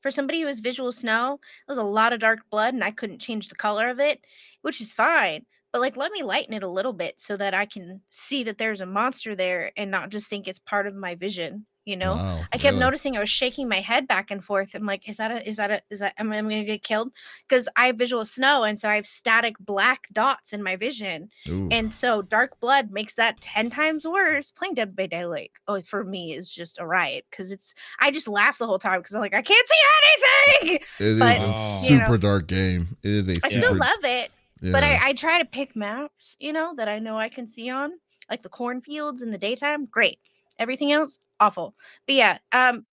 For somebody who visual snow, it was a lot of dark blood, and I couldn't change the color of it, which is fine. But like, let me lighten it a little bit so that I can see that there's a monster there and not just think it's part of my vision. You know, Wow, I kept really? noticing I was shaking my head back and forth. I'm like, is that a, is that a, is that, am I gonna get killed? Because I have visual snow, and so I have static black dots in my vision, Ooh. and so dark blood makes that ten times worse. Playing Dead by Daylight, oh, for me is just a riot because it's. I just laugh the whole time because I'm like, I can't see anything. It is but, a Oh. you know, super dark game. It is a I super. still love it, but. I, I try to pick maps, you know, that I know I can see on, like the cornfields in the daytime. Great. Everything else, awful. But yeah, um,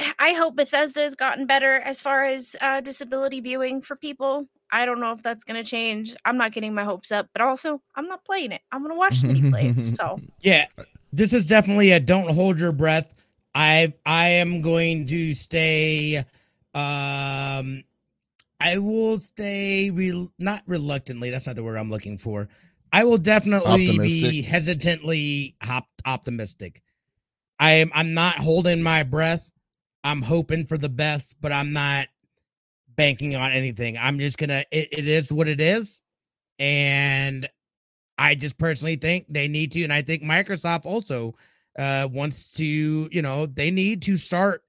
I- I hope Bethesda has gotten better as far as uh, disability viewing for people. I don't know if that's going to change. I'm not getting my hopes up, but also I'm not playing it. I'm going to watch Smitty play it. So Yeah, this is definitely a don't hold your breath. I I am going to stay. Um, I will stay. Re- not reluctantly. That's not the word I'm looking for. I will definitely be hesitantly hop- optimistic. I am. I'm not holding my breath. I'm hoping for the best, but I'm not banking on anything. I'm just gonna. It, it is what it is, and I just personally think they need to, and I think Microsoft also uh, wants to. You know, they need to start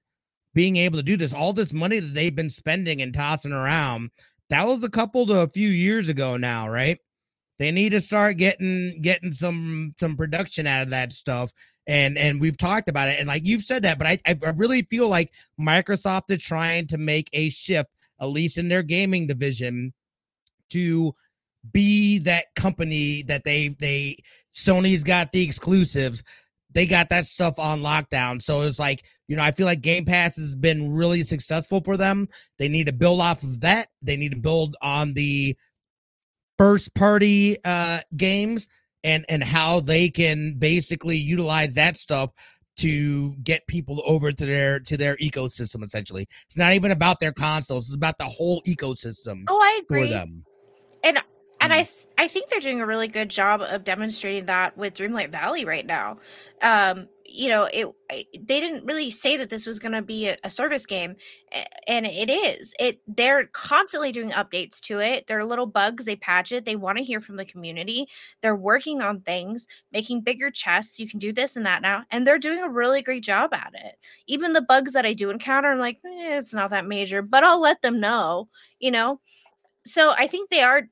being able to do this. All this money that they've been spending and tossing around, that was a couple to a few years ago now, right? They need to start getting getting some some production out of that stuff. And and we've talked about it, and like you've said that, but I I really feel like Microsoft is trying to make a shift, at least in their gaming division, to be that company that they they Sony's got the exclusives. They got that stuff on lockdown. So it's like, you know, I feel like Game Pass has been really successful for them. They need to build off of that. They need to build on the first party uh games and and how they can basically utilize that stuff to get people over to their to their ecosystem essentially. It's not even about their consoles, it's about the whole ecosystem oh, I for agree. them. and and Mm. I th- I think they're doing a really good job of demonstrating that with Dreamlight Valley right now. Um, you know, it they didn't really say that this was going to be a, a service game, and it is. It they're constantly doing updates to it. There are little bugs they patch it. They want to hear from the community. They're working on things, making bigger chests. You can do this and that now, and they're doing a really great job at it. Even the bugs that I do encounter, I'm like, eh, it's not that major, but I'll let them know. You know. So I think they are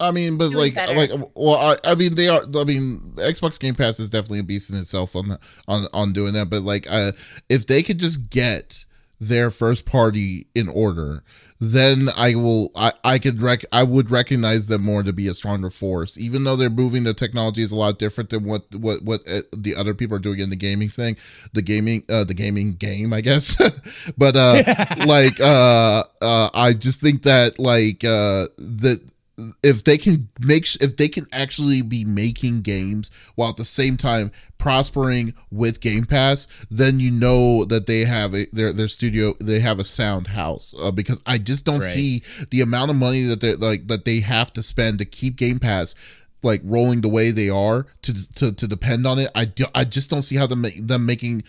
I mean, but doing like, better. like, well, I, I mean, they are. I mean, Xbox Game Pass is definitely a beast in itself on on on doing that. But like, uh, if they could just get their first party in order, then I will. I I could rec. I would recognize them more to be a stronger force, even though they're moving. The technology is a lot different than what what what uh, the other people are doing in the gaming thing, the gaming uh the gaming game, I guess. but uh, like uh uh i just think that like uh that if they can make if they can actually be making games while at the same time prospering with game pass then you know that they have a their their studio they have a sound house uh, because i just don't Right. see the amount of money that they like that they have to spend to keep game pass like rolling the way they are to to, to depend on it. I, do, I just don't see how them them making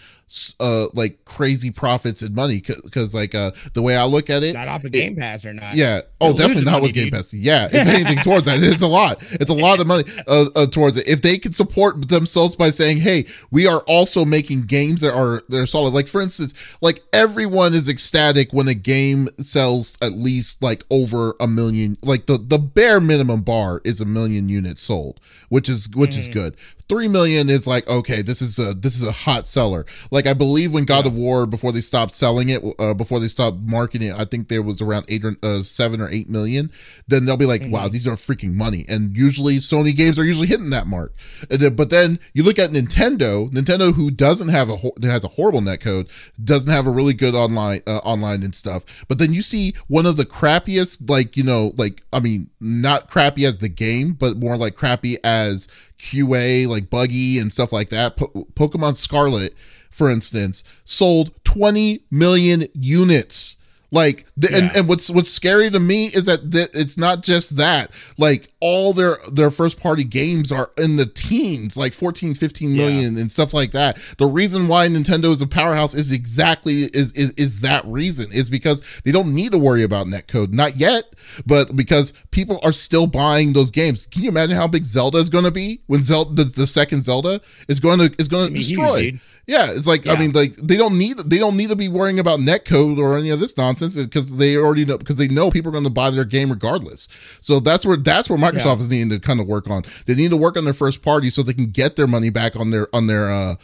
uh like crazy profits and money because like uh the way I look at it, not off of Game Pass or not. Yeah. Oh, They're definitely not money, with Game dude. Pass. Yeah, if anything towards that, it's a lot. It's a lot of money uh, uh, towards it. If they can support themselves by saying, "Hey, we are also making games that are that are solid." Like for instance, like everyone is ecstatic when a game sells at least like over a million. Like the the bare minimum bar is a million units sold, which is which mm. is good. Three million is like okay, this is a this is a hot seller. Like I believe when God yeah. of War before they stopped selling it, uh, before they stopped marketing it, I think there was around eight or uh, seven or eight million. Then they'll be like, mm-hmm. wow, these are freaking money. And usually Sony games are usually hitting that mark. Then, but then you look at Nintendo, Nintendo who doesn't have a has a horrible net code, doesn't have a really good online uh, online and stuff. But then you see one of the crappiest, like you know, like I mean, not crappy as the game, but more like crappy as QA, like buggy and stuff like that. Po- Pokemon Scarlet, for instance, sold 20 million units like, the, yeah. and, and what's what's scary to me is that it's not just that. Like, all their their first party games are in the teens, like 14, 15 million yeah. and stuff like that. The reason why Nintendo is a powerhouse is exactly is, is is that reason is because they don't need to worry about netcode, not yet, but because people are still buying those games. Can you imagine how big Zelda is going to be when Zelda the, the second Zelda is going to is going to destroy? Huge, yeah, it's like yeah. I mean, like they don't need they don't need to be worrying about netcode or any of this nonsense because they already know because they know people are going to buy their game regardless. So that's where that's where Microsoft yeah. is needing to kind of work on. They need to work on their first party so they can get their money back on their on their uh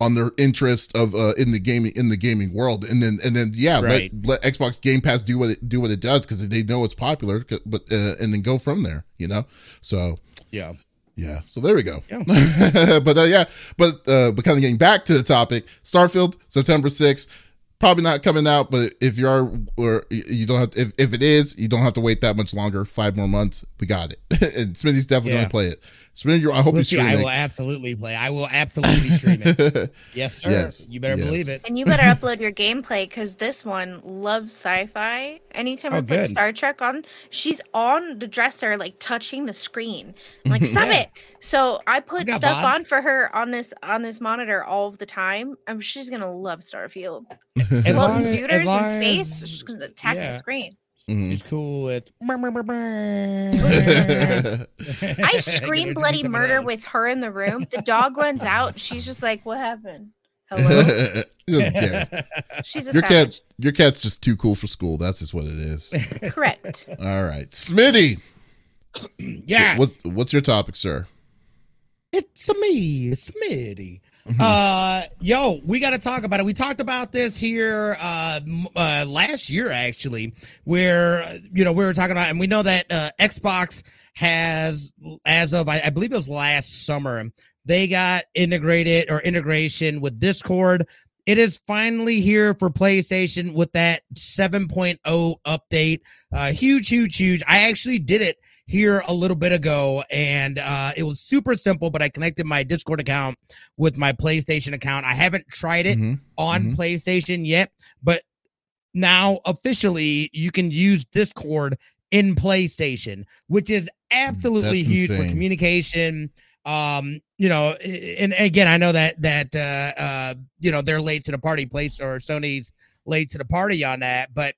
on their interest of uh in the gaming in the gaming world and then and then yeah right. let, let Xbox Game Pass do what it do what it does because they know it's popular but uh, and then go from there you know so yeah yeah. So there we go. Yeah. but uh, yeah, but uh, but kind of getting back to the topic, Starfield, September 6th. Probably not coming out, but if you are, or you don't have, if, if it is, you don't have to wait that much longer. Five more months, we got it. and Smitty's definitely yeah. gonna play it. Smitty, I hope we'll you stream I will absolutely play. I will absolutely stream it. yes, sir. Yes. You better yes. believe it. And you better upload your gameplay because this one loves sci-fi. Anytime oh, I put. Star Trek on, she's on the dresser, like touching the screen. I'm like, stop yeah. it. So I put I stuff bots. on for her on this on this monitor all of the time. I'm she's gonna love Starfield. as long as, in space, she's gonna attack yeah. the screen. Mm-hmm. He's cool with. I scream bloody murder with her in the room. The dog runs out. She's just like, "What happened? Hello." yeah. She's a your savage. cat. Your cat's just too cool for school. That's just what it is. Correct. All right, Smitty. yeah. What's what's your topic, sir? It's me, Smitty. Mm-hmm. Uh, yo, we got to talk about it. We talked about this here uh, uh, last year, actually, where you know we were talking about, and we know that uh, Xbox has, as of I, I believe it was last summer, they got integrated or integration with Discord. It is finally here for PlayStation with that 7.0 update. Uh, huge, huge, huge. I actually did it here a little bit ago, and uh, it was super simple. But I connected my Discord account with my PlayStation account. I haven't tried it mm-hmm. on mm-hmm. PlayStation yet, but now officially you can use Discord in PlayStation, which is absolutely huge for communication. Um, you know, and again, I know that that uh, uh, you know they're late to the party, place or Sony's late to the party on that, but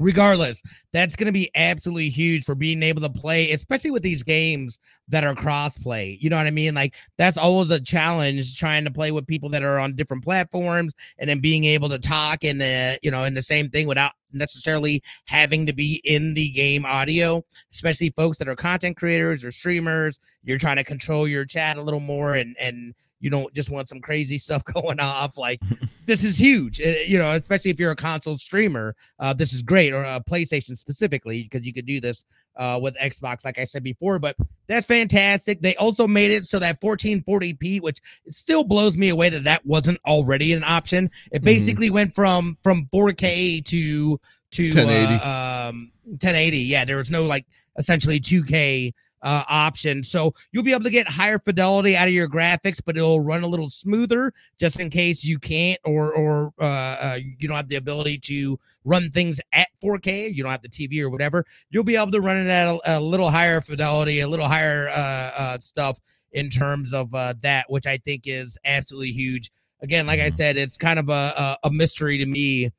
regardless, that's going to be absolutely huge for being able to play, especially with these games that are cross-play. You know what I mean? Like that's always a challenge trying to play with people that are on different platforms and then being able to talk and uh, you know in the same thing without necessarily having to be in the game audio, especially folks that are content creators or streamers. You're trying to control your chat a little more and and you don't just want some crazy stuff going off. Like this is huge, eh, you know, especially if you're a console streamer. Uh, this is great, or a PlayStation specifically, because you could do this uh, with Xbox, like I said before. But that's fantastic. They also made it so that 1440p, which still blows me away that that wasn't already an option. It mm-hmm. basically mm-hmm. went from from 4K to to 1080. Uh, um, 1080. Yeah, there was no like essentially 2K uh, option. So you'll be able to get higher fidelity out of your graphics, but it'll run a little smoother just in case you can't or or uh, uh, you don't have the ability to run things at 4K. You don't have the TV or whatever. You'll be able to run it at a, a little higher fidelity, a little higher uh, uh, stuff in terms of uh, that, which I think is absolutely huge. Again, like I Mhm. said, it's kind of a, a, a mystery to me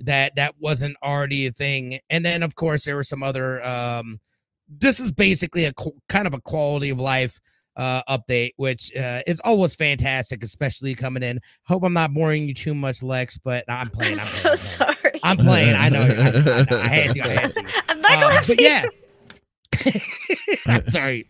that that wasn't already a thing. And then, of course, there were some other. Um, this is basically a kind of a quality of life uh, update, which uh, is always fantastic, especially coming in. Hope I'm not boring you too much, Lex, but I'm playing. I'm I'm so playing, sorry. I'm playing. I know. I, I. I had to. I had to. I'm Uh, narcolepsy. but yeah. I'm sorry.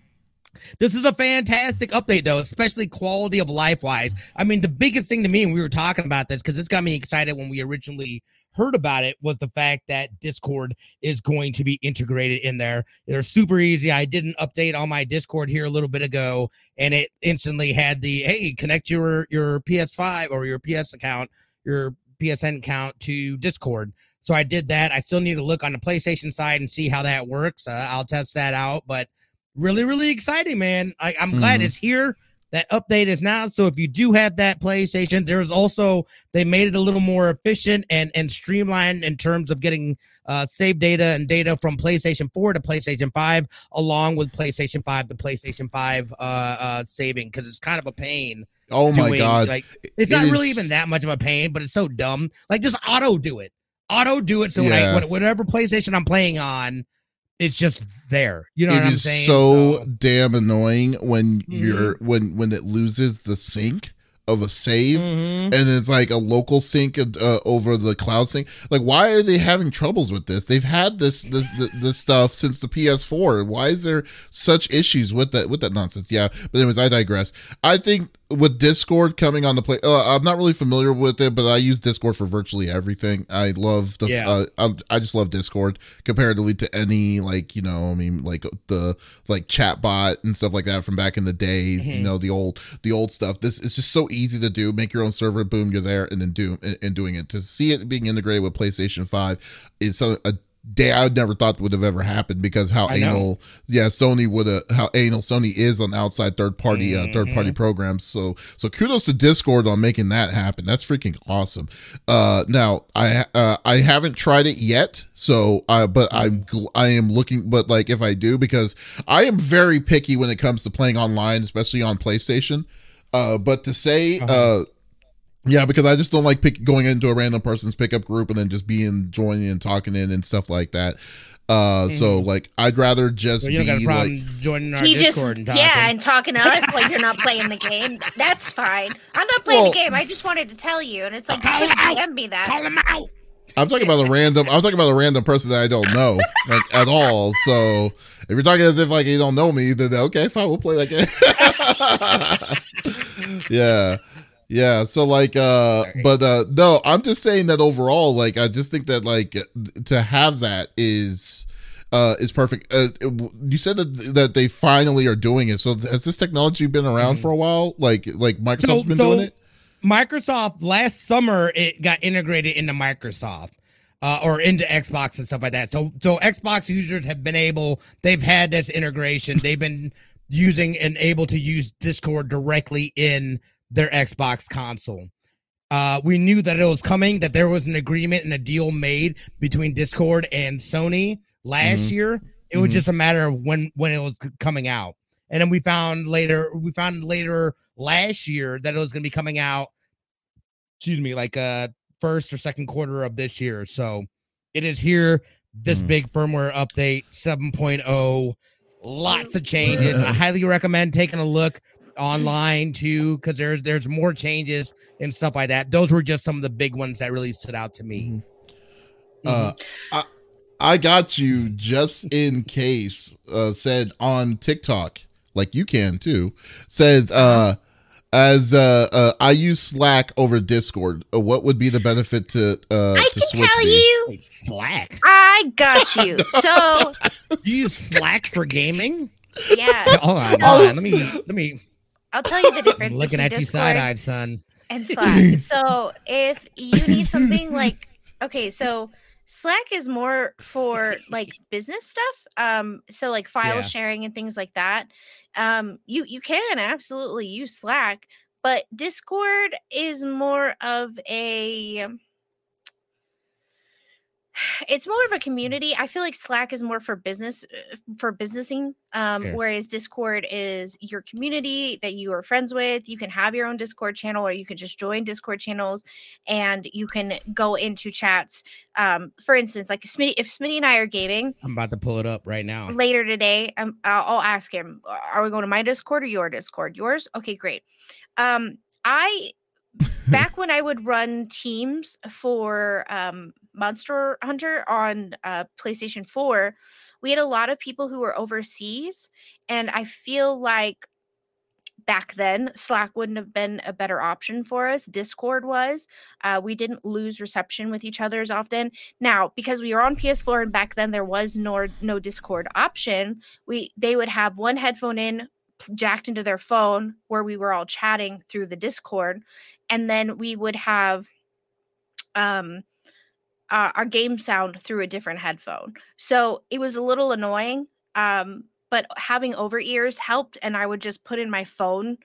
This is a fantastic update, though, especially quality of life wise. I mean, the biggest thing to me, and we were talking about this because this got me excited when we originally heard about it, was the fact that Discord is going to be integrated in there. They're super easy. I did an update on my Discord here a little bit ago, and it instantly had the hey, connect your your PS5 or your PS account, your PSN account to Discord. So I did that. I still need to look on the PlayStation side and see how that works. Uh, I'll test that out, but really, really exciting, man. I, I'm glad Mhm. it's here. That update is now. So if you do have that PlayStation, there's also they made it a little more efficient and and streamlined in terms of getting uh, save data and data from PlayStation 4 to PlayStation 5, along with PlayStation 5 to PlayStation 5 uh, uh, saving because it's kind of a pain. Oh my doing, god. Like it's It not really is- even that much of a pain, but it's so dumb. Like just auto do it. Auto do it so Yeah. whatever PlayStation I'm playing on, it's just there. You know It what I'm is saying? so damn annoying when Mm-hmm. you're when when it loses the sync of a save Mhm. and it's like a local sync uh, over the cloud sync. Like, why are they having troubles with this? They've had this this this, this stuff since the PS4. Why is there such issues with that with that nonsense? Yeah, but anyways, I digress. I think with Discord coming on the play, uh, I'm not really familiar with it, but I use Discord for virtually everything. I love the, Yeah. uh, I, I just love Discord comparatively to any like you know, I mean, like the like chat bot and stuff like that from back in the days. You Mhm. know, the old the old stuff. This it's just so easy to do. Make your own server, boom, you're there, and then do and, and doing it. To see it being integrated with PlayStation Five is so a day I never thought would have ever happened because how I know. anal, yeah, Sony would have how anal Sony is on outside third party uh, third Mm-hmm. party programs. So so kudos to Discord on making that happen. That's freaking awesome. Uh, now I uh, I haven't tried it yet, so uh, but I'm Mm-hmm. gl- I am looking, but like if I do because I am very picky when it comes to playing online, especially on PlayStation. Uh, but to say Uh-huh. uh yeah, because I just don't like pick, going into a random person's pickup group and then just being joining and talking in and stuff like that. Uh, so like I'd rather just So Mm-hmm. you don't got a be problem like, joining our he just Discord and talking. yeah, and talking to us like you're not playing the game. That's fine. I'm not playing Well- the game. I just wanted to tell you, and it's like you Call could him out. DM me that. Call him out. I'm talking about a random. I'm talking about a random person that I don't know like at all. So if you're talking as if like you don't know me, then okay, fine, we'll play that game. yeah. Yeah, so like uh Sorry. but uh no, I'm just saying that overall like I just think that like to have that is uh is perfect. Uh it- you said that that they finally are doing it. So has this technology been around Mhm. for a while? Like like Microsoft's been so- doing it? Microsoft last summer it got integrated into Microsoft. Uh, or into Xbox and stuff like that. So so Xbox users have been able, they've had this integration. They've been using and able to use Discord directly in their Xbox console. Uh, we knew that it was coming, that there was an agreement and a deal made between Discord and Sony last Mhm. year. It was Mhm. just a matter of when when it was coming out. And then we found later, we found later last year that it was going to be coming out. Excuse me, like uh first or second quarter of this year. So it is here. This Mhm. big firmware update 7.0. Lots of changes. I highly recommend taking a look online too, because there's there's more changes and stuff like that. Those were just some of the big ones that really stood out to me. Uh, I, I got you just in case. Uh, said on TikTok, like you can too. Says uh, as uh, uh, I use Slack over Discord. Uh, what would be the benefit to uh I to can switch tell me? you, Slack. I got you. So You use Slack for gaming? yeah, Hold on, hold Oh, on. Let me let me. I'll tell you the I'm difference looking between at you side eyed, son. and Slack. So if you need something like okay, so Slack is more for like business stuff. Um, so like file Yeah. sharing and things like that. Um, you you can absolutely use Slack, but Discord is more of a it's more of a community. I feel like Slack is more for business uh, for businessing, um, Sure. whereas Discord is your community that you are friends with. You can have your own Discord channel, or you can just join Discord channels, and you can go into chats. Um, for instance, like Smitty, if Smitty and I are gaming I'm about to pull it up right now. later today, um, I'll, I'll ask him: Are we going to my Discord or your Discord? Yours? Okay, great. Um, I back when I would run teams for um, Monster Hunter on uh, PlayStation 4, we had a lot of people who were overseas. And I feel like back then, Slack wouldn't have been a better option for us. Discord was. Uh, we didn't lose reception with each other as often. Now, because we were on PS4 and back then there was no, no Discord option, we they would have one headphone in jacked into their phone where we were all chatting through the Discord and then we would have um uh, our game sound through a different headphone. So it was a little annoying. Um, but having over ears helped, and I would just put in my phone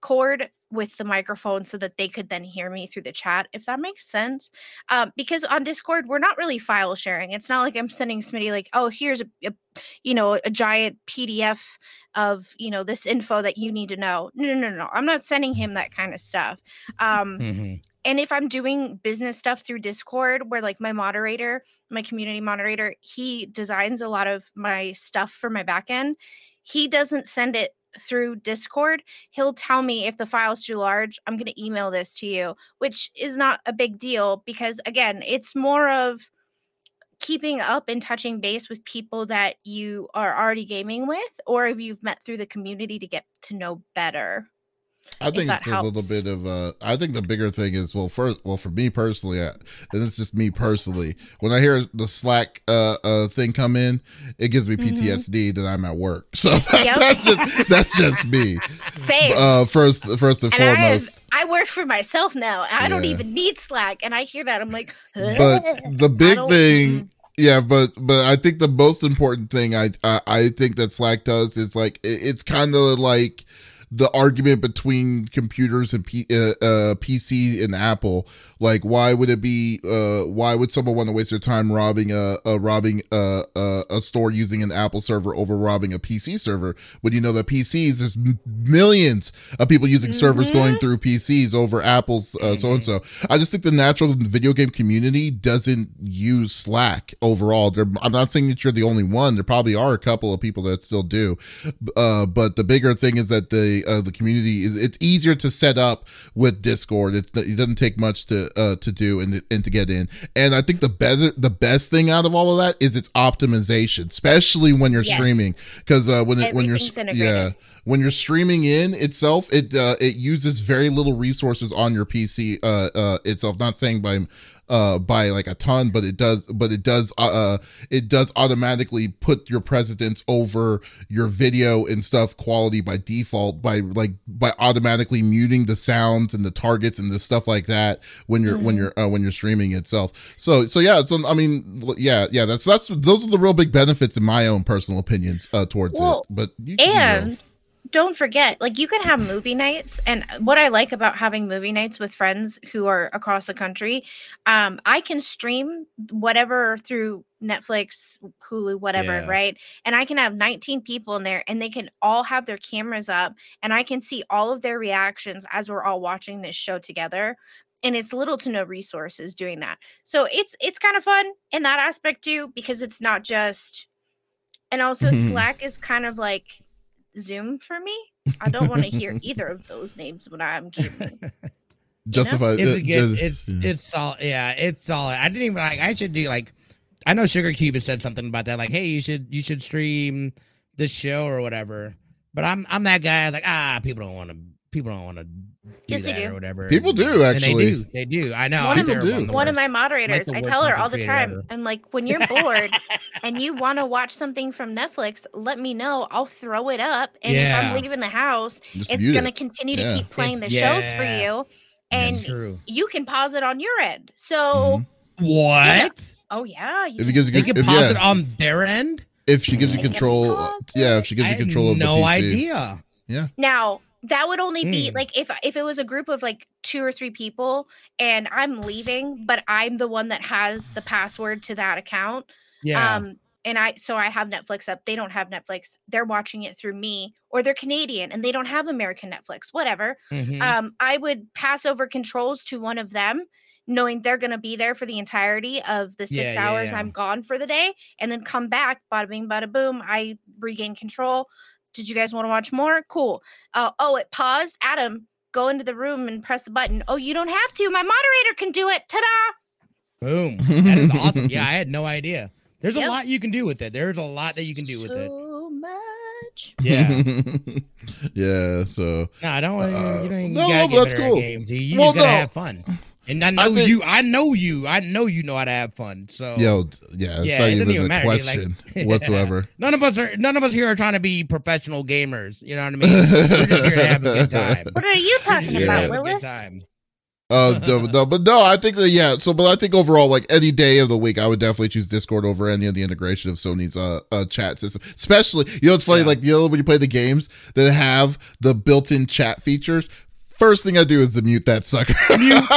cord with the microphone so that they could then hear me through the chat, if that makes sense. Um, because on Discord, we're not really file sharing. It's not like I'm sending Smitty like, oh, here's a, a you know, a giant PDF of you know this info that you need to know. No, no, no, no. I'm not sending him that kind of stuff. Um, Mhm. And if I'm doing business stuff through Discord, where like my moderator, my community moderator, he designs a lot of my stuff for my backend, he doesn't send it through Discord. He'll tell me if the file's too large, I'm going to email this to you, which is not a big deal because, again, it's more of keeping up and touching base with people that you are already gaming with, or if you've met through the community to get to know better. I think it's a little bit of uh I think the bigger thing is well first well for me personally uh, and it's just me personally when I hear the Slack uh uh thing come in it gives me. PTSD that I'm at work so that's, Yep. that's just that's just me Same. uh first first and and I, foremost I work for myself now. I don't even need Slack. And I hear that. I'm like, but the big thing yeah but but i think the most important thing i i, I think that slack does is like it, it's kind of like the argument between computers and P, uh, uh, PC and Apple, like why would it be? Uh, why would someone want to waste their time robbing a, a robbing a, a a store using an Apple server over robbing a PC server? When you know that PCs, there's m- millions of people using servers Mhm. going through PCs over Apple's uh, so and so. I just think the natural video game community doesn't use Slack overall. They're, I'm not saying that you're the only one. There probably are a couple of people that still do, uh, but the bigger thing is that the uh, the community is it's easier to set up with Discord. It's, it doesn't take much to uh, to do and and to get in. And I think the better the best thing out of all of that is its optimization, especially when you're Yes. streaming, because uh, when it, when you're yeah when you're streaming in itself, it uh, it uses very little resources on your PC uh, uh, itself. Not saying by uh by like a ton but it does but it does uh, uh it does automatically put your precedence over your video and stuff quality by default by like by automatically muting the sounds and the targets and the stuff like that when you're when Mhm. you're uh, when you're streaming itself so so yeah so i mean yeah yeah that's that's those are the real big benefits in my own personal opinions uh towards Well, it but you, you know. Don't forget, like you can have movie nights. And what I like about having movie nights with friends who are across the country, um, I can stream whatever through Netflix, Hulu, whatever, Yeah. right? And I can have 19 people in there and they can all have their cameras up and I can see all of their reactions as we're all watching this show together. And it's little to no resources doing that. So it's it's kind of fun in that aspect too, because it's not just and also Slack is kind of like Zoom for me. I don't want to hear either of those names when I'm gaming. justify It's uh, a good. uh, It's yeah. it's solid. Yeah, it's solid. I didn't even like. I should do like. I know Sugar Cube has said something about that. Like, hey, you should you should stream this show or whatever. But I'm I'm that guy. Like, ah, people don't want to. People don't want to do Yes, they that do. or whatever. People do, And actually. they do. They do. I know. One I'm of- terrible do. on the One of my moderators, the I tell her all the time, ever. I'm like, when you're bored and you want to watch something from Netflix, let me know. I'll throw it up. And if I'm leaving the house, Just it's going to it. continue to keep playing It's- the show yeah. for you. And That's true. you can pause it on your end. So Mhm. What? Oh yeah. You If he gives you They can if, pause it on their end? if she gives you control, yeah, if she gives I you had control of the no PC. idea. Now that would only be Mm. like if if it was a group of like two or three people and I'm leaving, but I'm the one that has the password to that account. Yeah. Um and I so I have Netflix up. They don't have Netflix. They're watching it through me, or they're Canadian and they don't have American Netflix. Whatever. Mhm. Um, I would pass over controls to one of them, knowing they're gonna be there for the entirety of the six Yeah, yeah, hours yeah. I'm gone for the day, and then come back. Bada bing, bada boom. I regain control. Did you guys want to watch more? Cool. Uh, oh, it paused. Adam, go into the room and press the button. Oh, you don't have to. My moderator can do it. Ta-da! Boom. That is awesome. Yeah, I had no idea. There's Yep. a lot you can do with it. There's a lot that you can do with it. So much. Yeah. yeah. So No, I don't. you- Uh, you don't even no, gotta but get that's cool. games. You, you Well, just gotta no. have fun. And I know think- you. I know you. I know you know how to have fun. So yo, yeah, it's Yeah, not it doesn't even even a matter, dude, like- question whatsoever. none of us are. None of us here are trying to be professional gamers. You know what I mean? We're just here to have a good time. What are you We're talking just here to Yeah. about, Willis? time. Uh, no, no, but no, I think that yeah. So, but I think overall, like any day of the week, I would definitely choose Discord over any of the integration of Sony's uh, uh chat system. Especially, you know, it's funny, Yeah. like you know when you play the games that have the built-in chat features. First thing I do is to mute that sucker. Mute.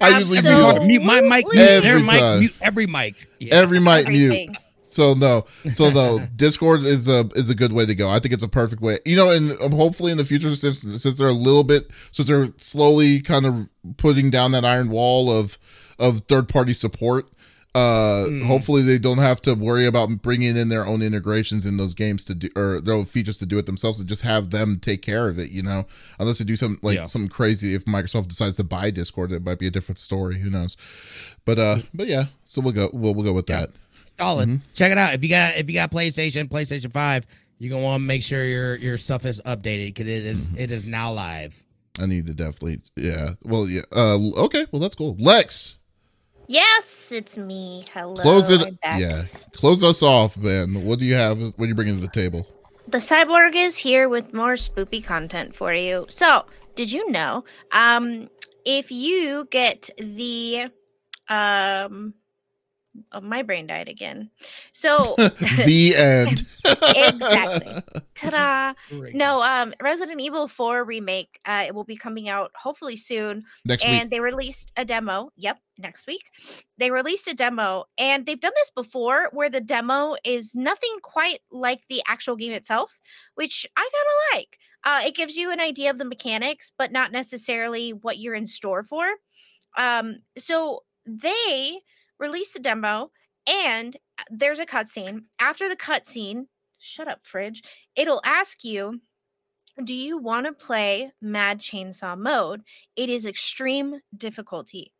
I usually So- mute mute my mic. Mute Every their mic. time. Mute every mic. Yeah. every mic mute. So no, so no, Discord is a is a good way to go. I think it's a perfect way. You know, and um, hopefully in the future, since since they're a little bit, since they're slowly kind of putting down that iron wall of of third party support. Uh, Mm. hopefully they don't have to worry about bringing in their own integrations in those games to do or their own features to do it themselves and just have them take care of it. You know, unless they do some like Yeah. something crazy. If Microsoft decides to buy Discord, it might be a different story. Who knows? But uh, but yeah, so we'll go we'll we'll go with Yeah. that. Solid. Mhm. Check it out. If you got if you got PlayStation, PlayStation Five, you're gonna want to make sure your your stuff is updated because it is- Mm-hmm. it is now live. I need to definitely, yeah. Well, yeah. Uh, okay. Well, that's cool. Lex, Yes, it's me. Hello. close it. Yeah, close us off, man. What do you have? What are you bringing to the table? The cyborg is here with more spoopy content for you. So, did you know? Um, if you get the um, oh, my brain died again. So, the end. Exactly. ta-da! No, um, Resident Evil 4 remake. Uh, it will be coming out hopefully soon. Next and week. they released a demo. Yep, next week. They released a demo, and they've done this before where the demo is nothing quite like the actual game itself, which I kind of like. Uh, it gives you an idea of the mechanics, but not necessarily what you're in store for. Um, so they released a demo, and uh, there's a cutscene. After the cutscene, shut up, fridge. It'll ask you do you want to play Mad Chainsaw mode? It is extreme difficulty.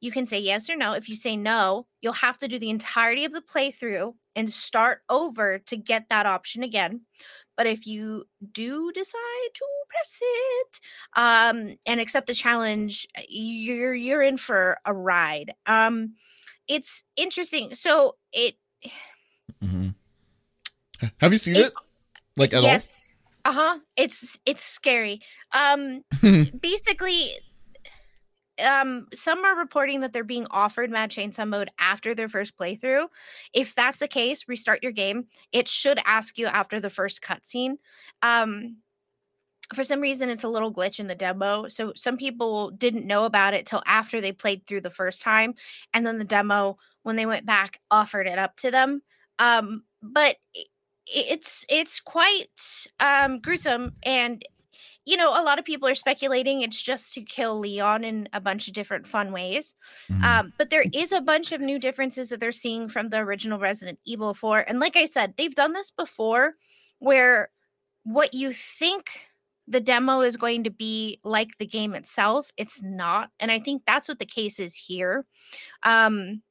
You can say yes or no. If you say no, you'll have to do the entirety of the playthrough and start over to get that option again. But if you do decide to press it um, and accept the challenge, you're you're in for a ride. Um, it's interesting. So it Mhm. Have you seen It- it? Like at all? yes, uh huh. It's it's scary. Um, basically um some are reporting that they're being offered mad chainsaw mode after their first playthrough if that's the case restart your game it should ask you after the first cutscene um for some reason it's a little glitch in the demo so some people didn't know about it till after they played through the first time and then the demo when they went back offered it up to them um but it's it's quite um gruesome and you know, a lot of people are speculating it's just to kill Leon in a bunch of different fun ways. Mhm. Um, but there is a bunch of new differences that they're seeing from the original Resident Evil 4. And like I said, they've done this before where what you think the demo is going to be like the game itself, it's not. And I think that's what the case is here. Um,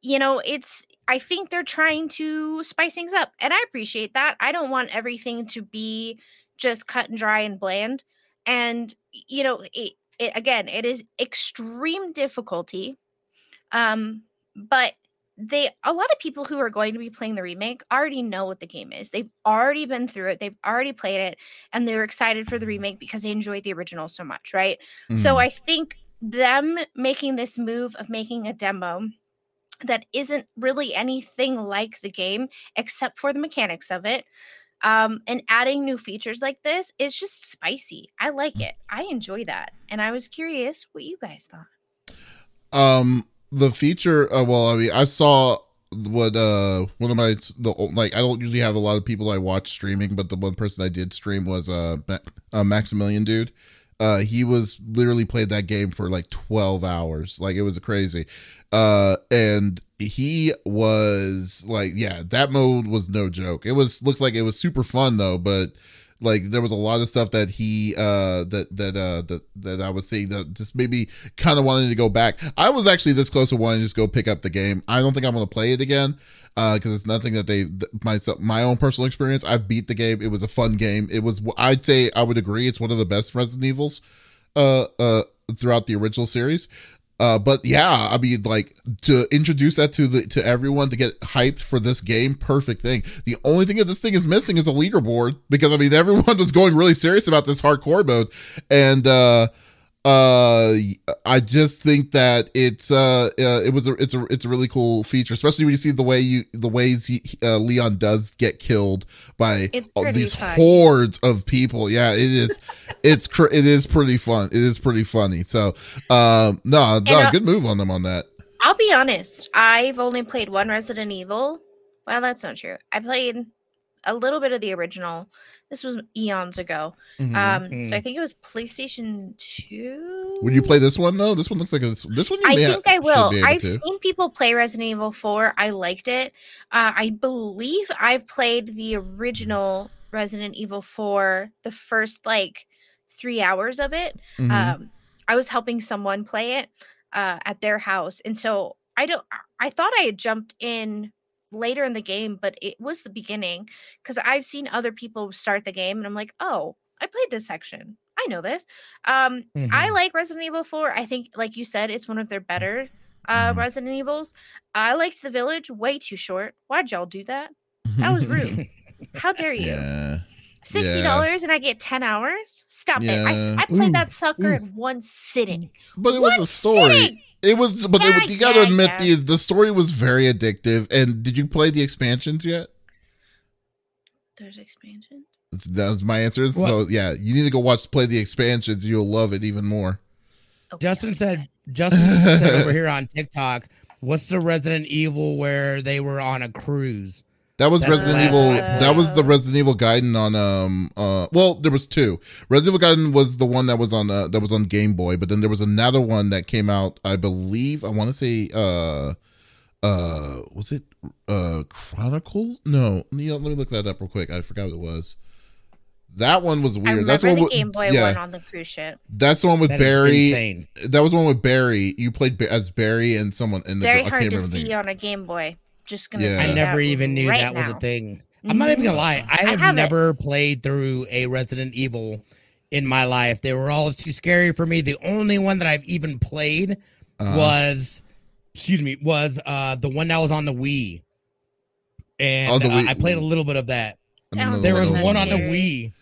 you know, it's I think they're trying to spice things up, and I appreciate that. I don't want everything to be just cut and dry and bland. And you know, it, it again, it is extreme difficulty. Um, but they a lot of people who are going to be playing the remake already know what the game is. They've already been through it, they've already played it, and they're excited for the remake because they enjoyed the original so much, right? So Mhm. I think them making this move of making a demo that isn't really anything like the game except for the mechanics of it um and adding new features like this is just spicy i like it i enjoy that and i was curious what you guys thought Um, the feature. Uh, well, I mean, I saw what uh one of my the like I don't usually have a lot of people I watch streaming, but the one person I did stream was uh, Ma- uh Maximilian Dood. Uh, he was literally played that game for like 12 hours. Like it was crazy. Uh, and he was like, yeah, that mode was no joke. It was looks like it was super fun though, but like there was a lot of stuff that he uh that that uh that, that I was seeing that just maybe kind of wanting to go back. I was actually this close to wanting to just go pick up the game. I don't think I'm gonna play it again uh because it's nothing that they my my own personal experience. I've beat the game. It was a fun game. It was I'd say I would agree it's one of the best Resident Evils uh uh throughout the original series. Uh, but yeah, I mean, like to introduce that to the to everyone to get hyped for this game, perfect thing. The only thing that this thing is missing is a leaderboard because I mean, everyone was going really serious about this hardcore mode, and uh, uh, I just think that it's uh, uh it was a it's a it's a really cool feature, especially when you see the way you the ways he, uh, Leon does get killed by these fun. hordes of people. Yeah, it is. it's cr- it is pretty fun. It is pretty funny. So, um, no, no, good move on them on that. I'll be honest. I've only played one Resident Evil. Well, that's not true. I played a little bit of the original. This was eons ago. Mhm. Um, so I Mm. think it was PlayStation Two. Would you play this one though? This one looks like a, this one. You I think I will. I've to. seen people play Resident Evil 4. I liked it. Uh, I believe I've played the original Resident Evil 4, the first like three hours of it. Mhm. Um, I was helping someone play it uh, at their house, and so I don't. I thought I had jumped in later in the game, but it was the beginning because I've seen other people start the game, and I'm like, oh, I played this section. I know this. Um, I Mhm. like Resident Evil 4. I think, like you said, it's one of their better uh, Mhm. Resident Evils. I liked the village way too short. Why'd y'all do that? That was rude. How dare you? yeah. Sixty dollars and I get ten hours? Stop it! I, s- Yeah. I played that sucker oof. in one sitting. But it was One a story. sitting! It was, but it, you got to yeah, admit yeah. the the story was very addictive. And did you play the expansions yet? There's expansions. That's, that was my answer. So yeah, you need to go watch play the expansions. You'll love it even more. Okay, Justin I'll said Justin said over here on TikTok, what's the Resident Evil where they were on a cruise? That was That's Resident Evil. one That was the. Resident Evil Gaiden on um uh well there was two. Resident Evil Gaiden was the one that was on uh, that was on Game Boy, but then there was another one that came out. I believe I want to say uh uh was it uh Chronicles? No, you know, let me look that up real quick. I forgot what it was. That one was weird. remember That's one the with, Game Boy yeah, one on the cruise ship. that's the one with That is Barry. insane. That was the one with Barry. You played as Barry and someone in the Very I can't hard to see on a Game Boy. Just gonna. Yeah. I never even knew right that was a thing. I'm not even gonna lie. I I have, have it. never played through a Resident Evil in my life. They were all too scary for me. The only one that I've even played Uh, was, excuse me, was uh the one that was on the Wii, and Oh, the uh, I played a little bit of that. I don't know There There was one on the Wii.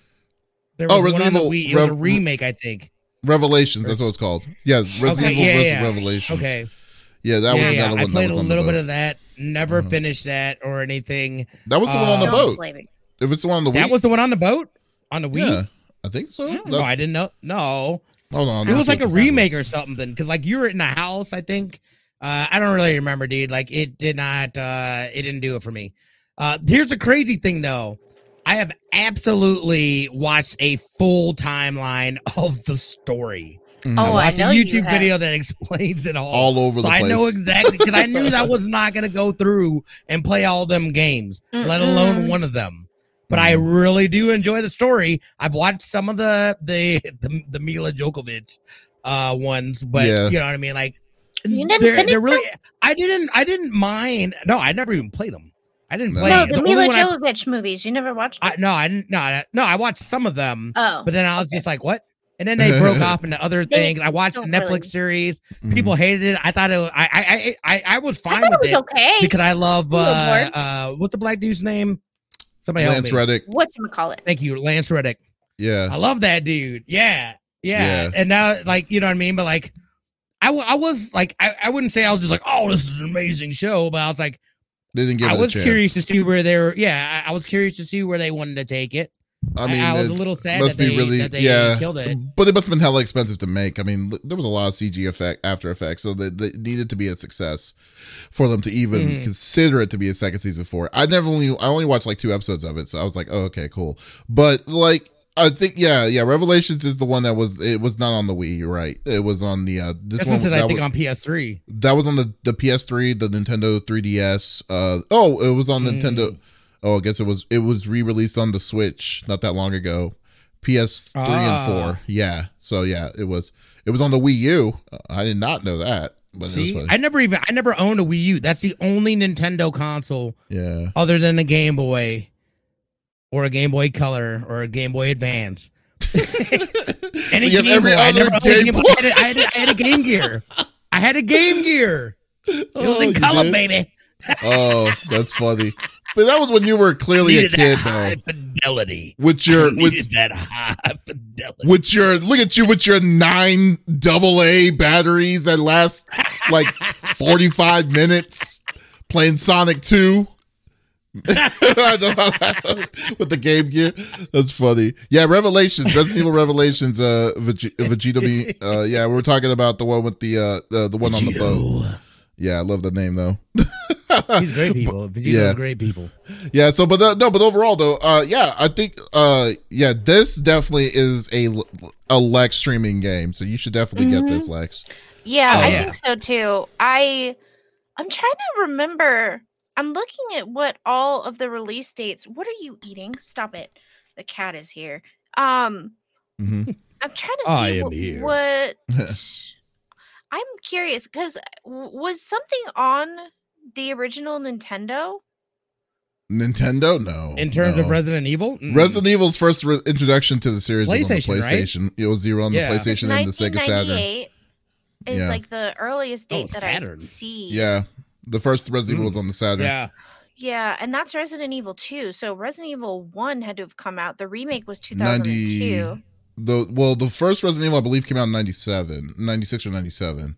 There Oh, was one on Resident the Evil Wii. It was a remake, I think. Revelations. That's what it's called. Yeah, Resident Okay, Evil yeah, yeah. Revelations. Okay. Yeah, that yeah, was yeah. another I played that a was on little bit of that. Never Uh-huh. finished that or anything. That was the one on the Uh, boat. Flavor. If it's the one on the That Wii, was the one on the boat on the Wii. yeah, I think so. Hmm. No, I didn't know. No, hold on, it was like a remake or something. Cause like you were in a house, I think. Uh, I don't really remember, dude. Like it did not. Uh, it didn't do it for me. Uh, here's a crazy thing, though. I have absolutely watched a full timeline of the story. Mhm. Oh, I I watched know a YouTube have. video that explains it all. all over so the place. I know exactly because I knew that was not going to go through and play all them games, let alone one of them. But I really do enjoy the story. I've watched some of the the the, the Milla Jovovich uh ones, but Yeah. you know what I mean. Like You didn't they're, they're really. I didn't. I didn't mind. No, I never even played them. I didn't No. play. No, the the Milla one I- movies. You never watched? I, no, I didn't. No, I- no. I watched some of them, oh, but then I was just like, what? And then they broke off into other things. I watched the Netflix really. series. Mhm. People hated it. I thought it. Was, I, I I I I was I fine it with was it okay. because I love You uh, uh what's the black dude's name? Somebody help Lance me. Reddick. what you call it? Thank you, Lance Reddick. Yeah, I love that dude. Yeah, yeah. Yeah. And now, like, you know what I mean? But like, I, w- I was like, I, I wouldn't say I was just like, oh, this is an amazing show, but I was like, They didn't give I it was chance. curious to see where they were. Yeah, I, I was curious to see where they wanted to take it. I mean, I, was a it little sad must that be they, really that they yeah. killed it. But it must have been hella expensive to make. I mean, there was a lot of CG effect, After Effects, so that they needed to be a success for them to even Mhm. consider it to be a second season for. it. I never only I only watched like two episodes of it, so I was like, oh, okay, cool. But like, I think yeah, yeah, Revelations is the one that was it was not on the Wii. You're right. It was on the uh this This one. I that think, was, on PS3. that was on the the PS3, the Nintendo 3DS. Uh oh, it was on Mm. Nintendo. Oh, I guess it was it was re-released on the Switch not that long ago. PS3 and Ah. 4. Yeah. So yeah, it was it was on the Wii U. Uh, did not know that. But See. I never even, I never owned a Wii U. That's the only Nintendo console yeah. other than a Game Boy or a Game Boy Color or a Game Boy Advance. Any Game every Boy. I, never Game Boy. Boy. I, had a, I, had a, I had a Game Gear. I had a Game Gear. It was Oh, in color, did? baby. Oh, that's funny. But that was when you were clearly a kid that though. high fidelity. With your with that high fidelity. with your look at you with your nine double A batteries that last like 45 minutes playing Sonic 2. I know how that- with the Game Gear. That's funny. Yeah, Revelations, Resident Evil Revelations, uh, Veg- Vegeta. Uh, yeah, we were talking about the one with the uh, the, the one on the boat. Yeah, I love the name though. He's great people. Vegito's Yeah. great people. Yeah. So, but uh, no, but overall though, uh, yeah, I think, uh, yeah, this definitely is a a Lex streaming game. So you should definitely get this Lex. Yeah, I yeah. think so too. I I'm trying to remember. I'm looking at what all of the release dates. What are you eating? Stop it. The cat is here. Um hmm I'm trying to see I am what, here. what I'm curious because was something on the original Nintendo? Nintendo, no. In terms of. Resident Evil, Mm. Resident Evil's first re- introduction to the series was on the PlayStation, right? It was zero on Yeah. the It's PlayStation and the Sega Saturn. 1998 is Yeah. like the earliest Oh, date that Saturn. I see. Yeah, the first Resident Evil was on the Saturn. yeah, Yeah, and that's Resident Evil 2. So Resident Evil 1 had to have come out. The remake was 2002. The well, the first Resident Evil I believe came out in 97, 96 or ninety seven.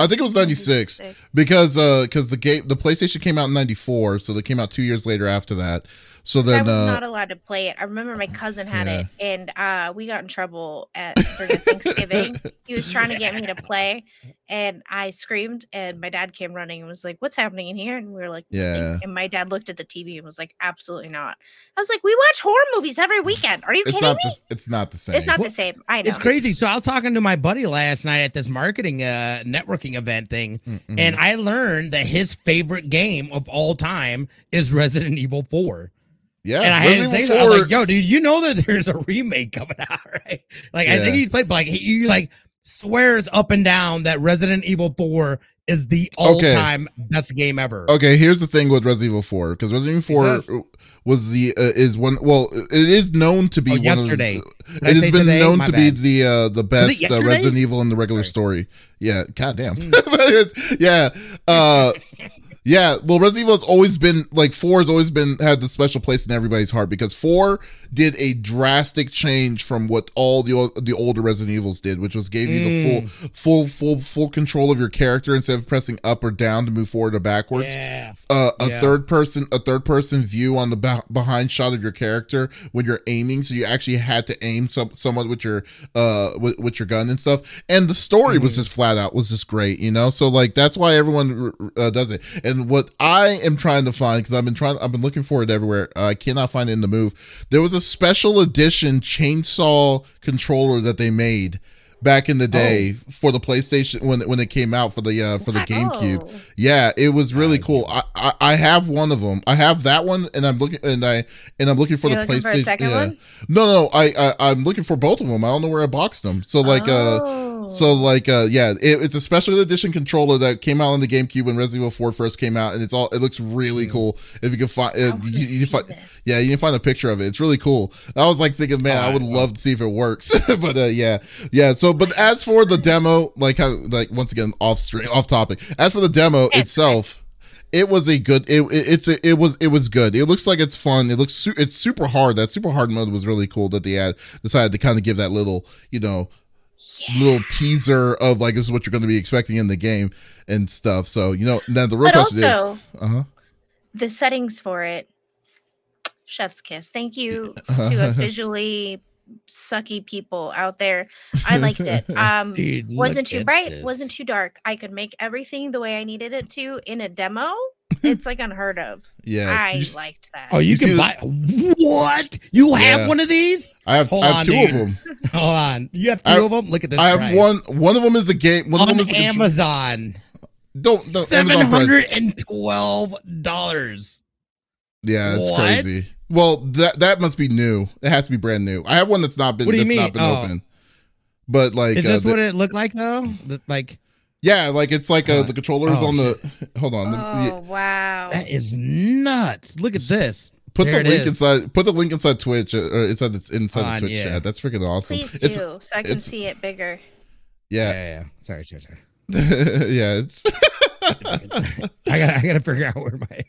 I think it was ninety six. because uh because the game the PlayStation came out in 94 so they came out 2 years later after that so then, I was uh not allowed to play it. I remember my cousin had Yeah. it, and uh, we got in trouble at during Thanksgiving. he was trying to get me to play, and I screamed, and my dad came running and was like, "What's happening in here?" And we were like, Yeah. And my dad looked at the TV and was like, "Absolutely not." I was like, "We watch horror movies every weekend. Are you it's kidding not me?" the, it's not the same it's not Well, the same. I know. it's crazy. So I was talking to my buddy last night at this marketing uh networking event thing, Mm-mm. and I learned that his favorite game of all time is Resident Evil Four. Yeah and I had to say that. I was like, yo, dude, you know that there's a remake coming out, right? Like, I think he's played, but like, he he, like swears up and down that Resident Evil 4 is the all Okay. time best game ever. okay here's the thing with Resident Evil 4 because Resident Evil 4 was the uh, is one well it is known to be Oh, one yesterday. of the, it has been today? known My to be the uh the best uh. Resident Evil in the regular Sorry. story yeah goddamn. It's- yeah uh Yeah, well, Resident Evil has always been like four has always been had the special place in everybody's heart because four did a drastic change from what all the the older Resident Evils did, which was gave you the full full full full control of your character instead of pressing up or down to move forward or backwards. Yeah. Uh, a Yeah. third person a third person view on the ba- behind shot of your character when you're aiming, so you actually had to aim some somewhat with your uh with, with your gun and stuff. And the story was Mm-hmm. just flat out was just great, you know. So like that's why everyone uh, does it. And what I am trying to find because I've been trying, I've been looking for it everywhere. Uh, I cannot find it in the move. There was a special edition chainsaw controller that they made back in the day for the PlayStation when when it came out for the uh for the GameCube. Oh. Yeah, it was really cool. I, I I have one of them. I have that one, and I'm looking and I and I'm looking for You're the looking for a PlayStation. second yeah. one? No, no, I, I I'm looking for both of them. I don't know where I boxed them. So like uh. Oh. So like uh yeah, it, it's a special edition controller that came out on the GameCube when Resident Evil 4 first came out, and it's all it looks really cool. If you can find, I uh, you, you can find yeah, you can find a picture of it. It's really cool. I was like thinking, man, I would Alright, love to see if it works. but uh, yeah, yeah. So, but as for the demo, like how, like once again, off stream, off topic. As for the demo It's itself, it was a good. It, it it's a, it was it was good. It looks like it's fun. It looks su- it's super hard. That super hard mode was really cool. That they had decided to kind of give that little, you know. Yeah. little teaser of like this is what you're going to be expecting in the game and stuff. So you know, then the real But question also, is, uh huh. the settings for it, chef's kiss. Thank you to us visually sucky people out there. I liked it. Um, Dude, wasn't too bright, this. wasn't too dark. I could make everything the way I needed it to in a demo. It's like unheard of. Yeah, I you liked that. Oh, you, You see can the- buy what? You have Yeah. one of these? I have Hold I have on, two dude. of them. Hold on. You have two I- of them? Look at this. I have one. One of them is a game. One of them is a contr- Amazon. Don't don't Seven Amazon price. hundred and twelve dollars. Yeah, it's What? crazy. Well, that that must be new. It has to be brand new. I have one that's not been What do you not mean? been Oh. open. But like, Is uh, this the- what it looked like though? Like yeah, like it's like uh, Uh, the controllers oh, on the. Hold on, Oh the- wow! that is nuts. Look at this. put There the link is. inside. Put the link inside Twitch uh, or inside the inside On, the Twitch yeah. chat. That's freaking awesome. Please do, It's so I can see it bigger. Yeah, yeah, yeah. yeah. Sorry, sorry, sorry. yeah. It's I gotta I gotta figure out where my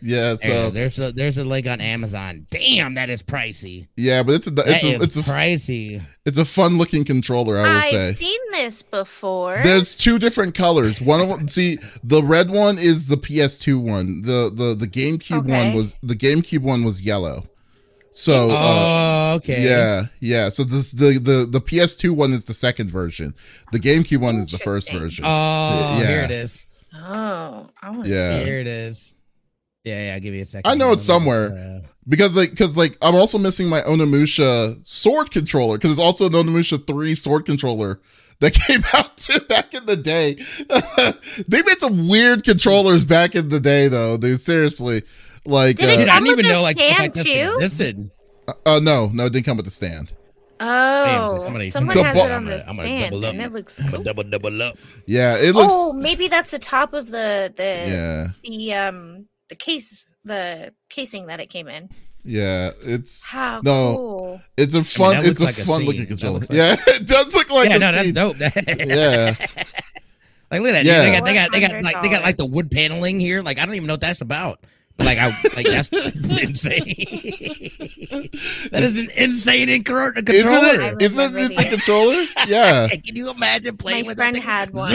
yeah. There, So there's a there's a link on Amazon. Damn, that is pricey. yeah, but it's a it's is a it's a pricey. it's a fun looking controller. I will I've say. seen this before. There's two different colors. One of them, see, the red one is the PS2 one. The the the GameCube one was the GameCube one was yellow. So uh, Oh, okay. yeah, yeah. So this the the the PS2 one is the second version. The GameCube one is the first version. Oh, Yeah. here it is. oh, I want to Yeah. see. Here it is. Yeah, yeah. Give me a second. I know it's somewhere. uh, because like because like I'm also missing my Onimusha sword controller because it's also an Onimusha three sword controller that came out too back in the day. they made some weird controllers back in the day though. They seriously like Did it uh, Dude, I didn't even know like, stuff like this existed. uh no no it didn't come with the stand. Oh, so somebody- someone somebody- has The it bu- on I'm the gonna- I'm gonna stand, double up. and it looks cool. double double up. Yeah, it looks Oh, maybe that's the top of the the yeah the um the case the casing that it came in. yeah it's How No, cool! it's a fun that it's a like a fun looking controller. like- yeah, it does look like yeah, a no, that's dope. Yeah. like look at that. Yeah. They got they got they got like they got like the wood paneling here. Like I don't even know what that's about. Like I like that's insane. that is an insane incro- Isn't controller. I it? Isn't it it's a controller? Yeah. Can you imagine playing My with friend that thing? had one.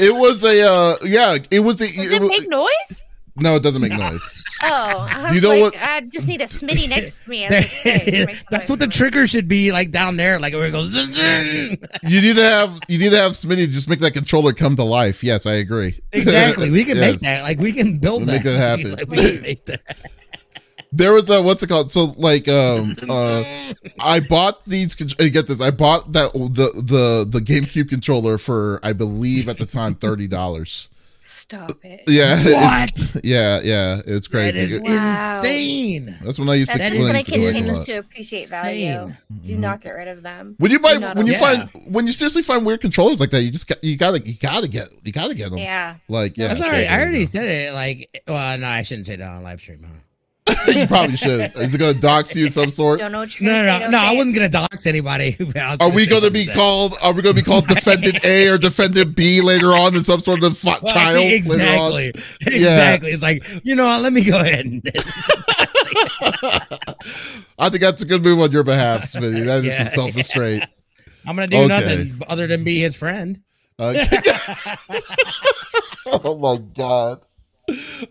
It was a uh yeah, it was a Does it it wa- make noise? No, it doesn't make noise. Oh, I was You know like, what- I just need a Smitty next to me. as There it plays. it is. Makes That's what the trigger should be like down there, like where it goes. Zun, zun. You need to have you need to have Smitty just make that controller come to life. Yes, I agree. Exactly. We can make that. Like we can build We'll that. make that happen. Like, we can make that. There was a what's it called? So like um uh I bought these con- get this. I bought that the the the GameCube controller for I believe at the time $30. Stop it. Yeah. What? yeah, yeah, it's crazy. is Wow. insane. That's when I used to That's That just when I cleanse it like continue to appreciate value. Insane. Do mm-hmm. not get rid of them. When you buy when you allow- find when you seriously find weird controllers like that, you just got, you gotta you gotta get you gotta get them. Yeah. Like yeah, That's all right. I already said it. Like, well, no, I shouldn't say that on live stream. Huh? you probably should. Is it gonna dox you of some sort? Don't know what you're No, gonna no, say. no, don't no. I wasn't gonna dox anybody. I was Are we gonna be that- called? Are we gonna be called defendant A or defendant B later on in some sort of fi- Well, trial later exactly, on? exactly. It's like you know, what, let me go ahead and I think that's a good move on your behalf, Smitty. That is Yeah, some self restraint. I'm gonna do Okay. nothing other than be his friend. Uh, oh my god.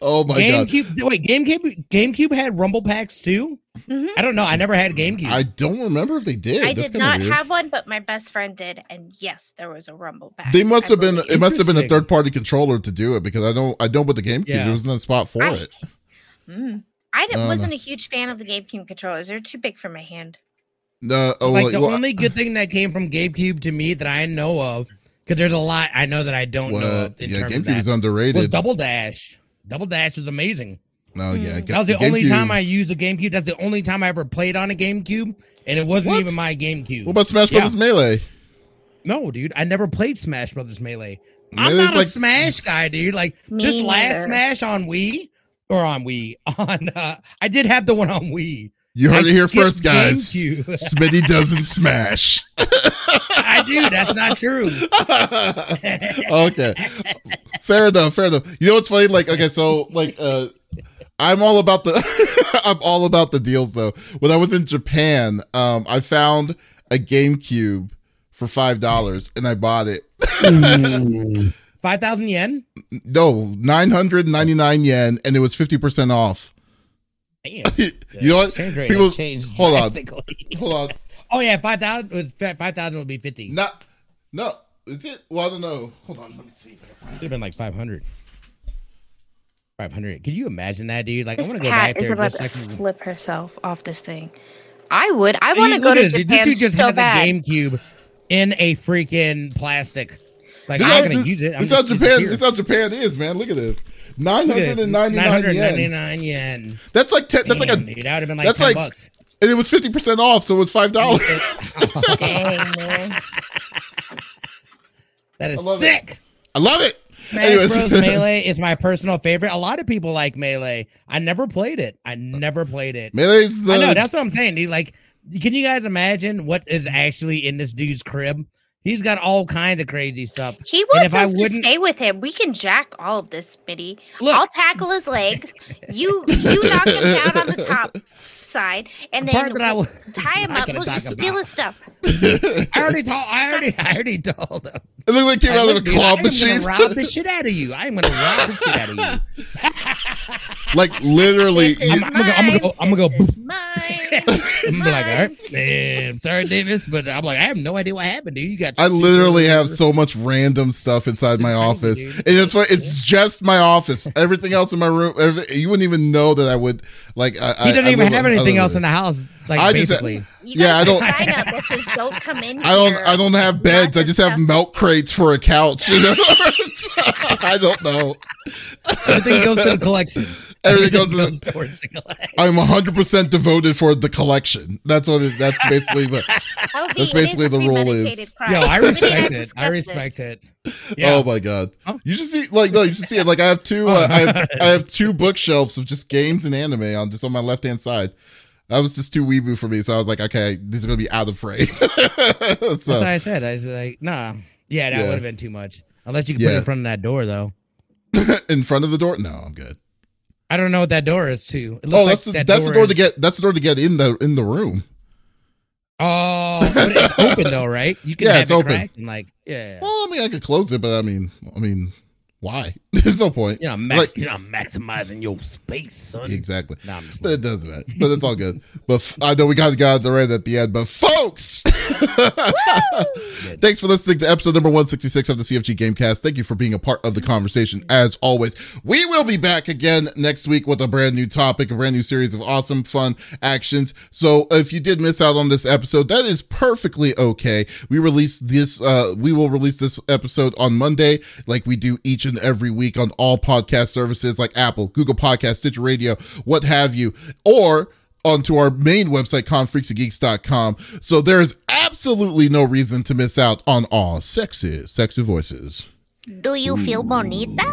Oh my god. GameCube. Wait, GameCube. GameCube had Rumble packs too. Mhm. I don't know. I never had GameCube. I don't remember if they did. I That's did not weird. have one, but my best friend did, and yes, there was a rumble Pack. They must I have been. It must have been a third party controller to do it because I don't. I don't with the GameCube. Yeah. There was no spot for I- it. Mm. I didn't, Um, wasn't a huge fan of the GameCube controllers. They're too big for my hand. No. Oh, like like, the well, only good thing that came from GameCube to me that I know of, because there's a lot I know that I don't know what? in Yeah, terms of GameCube that, is was underrated. Double Dash. Double Dash is amazing. no, yeah. Mm. That was the only GameCube- time I used a GameCube. That's the only time I ever played on a GameCube, and it wasn't What? even my GameCube. What about Smash Yeah. Brothers Melee? no, dude, I never played Smash Brothers Melee. I'm Melee's not like- a Smash guy, dude. Like Me this last neither. Smash on Wii or on Wii on. Uh, I did have the one on Wii. You heard I it here first, guys. Smitty doesn't smash. I do. That's not true. okay. Fair enough. Fair enough. You know what's funny? Like, okay, so like, uh, I'm all about the I'm all about the deals though. When I was in Japan, um, I found a GameCube for five dollars and I bought it. Five thousand yen. No, nine hundred ninety nine yen, and it was fifty percent off. Damn. you know what? Exchange rate People, has changed hold on, hold on. Oh yeah, five thousand. Five thousand would be fifty. No, no, is it? Well, I don't know. Hold on, let me see. if I can Should have been like five hundred. Five hundred. Could you imagine that, dude? Like, I This want to go cat back is there about to so I flip herself off this thing. I would. I want to go look to this. Japan This dude just so had bad. the GameCube in a freaking plastic. Like, This I'm not gonna use it. I'm This how Japan. This how Japan is, man. Look at this. Nine hundred and ninety nine yen. 999 yen. That's like ten. That's like a. dude, that would have been like that's 10 like- bucks. And it was fifty percent off, so it was five dollars. That is I love it. sick. I love it. Smash Anyways. Bros. Melee is my personal favorite. A lot of people like Melee. I never played it. I never played it. Melee's the. I know that's what I'm saying, dude. Like, can you guys imagine what is actually in this dude's crib? He's got all kinds of crazy stuff. He wants if I us to wouldn't- stay with him. We can jack all of this, Smitty. Look. I'll tackle his legs. You you knock him down on the top side, and The then part that I we'll was tie him up. gonna We'll just steal his stuff. I already told. I already. I already told him. It looked like it came I out of a look, dude, claw I am gonna rob the shit out of you. I am gonna rob the shit out of you. like literally. This is you- I'm gonna go- I'm gonna go- I'm gonna go This mine. I'm gonna like, all Mine. man, sorry, Davies, but I'm like, I have no idea what happened, dude. You got. I literally have so much random stuff inside my office, dude. and it's what it's just my office. Everything else in my room, you wouldn't even know that I would like. I, He doesn't I, even I have live- I anything live else in the house. Like I just- uh, basically, You Yeah, I don't- Sign up that says "Don't come in." I don't. I don't have beds. I just have stuff. milk crates for a couch. You know? I don't know. everything goes to the collection. Everything goes to the- towards the collection. I'm 100 percent devoted for the collection. That's what. It, that's basically. What, That That's be- it is basically the rule is- premeditated crime. Yo, I respect it. I respect it. Yeah. Oh my god! Oh. You just see like no, you just see it like I have two. Uh, I have I have two bookshelves of just games and anime on just on my left hand side. That was just too weeboo for me, so I was like, okay, these are gonna be out of frame. That's so, what I said. I was like, nah. Yeah, that Yeah. would have been too much. Unless you could put it in front of that door, though. in front of the door? No, I'm good. I don't know what that door is, too. It looks Oh, like that's the, that that's the door to get. That's the door to get in the in the room. Oh, but it's open though, right? You can Yeah, have it's it open. like, yeah. Well, I mean, I could close it, but I mean, I mean, why? There's no point. You're not, max, Like- you're not maximizing your space, son. Exactly. Nah, I'm just But it doesn't matter. But it's all good. But f- I know we got got the right at the end. But folks, thanks for listening to episode number 166 of the CFG Gamecast. Thank you for being a part of the conversation as always. We will be back again next week with a brand new topic, a brand new series of awesome, fun actions. So if you did miss out on this episode, that is perfectly okay. We release this, uh, we will release this episode on Monday, like we do each every week on all podcast services like Apple, Google Podcast, Stitcher Radio, what have you, or onto our main website, confreaksandgeeks.com. So there is absolutely no reason to miss out on all sexy, sexy voices. Do you feel bonita?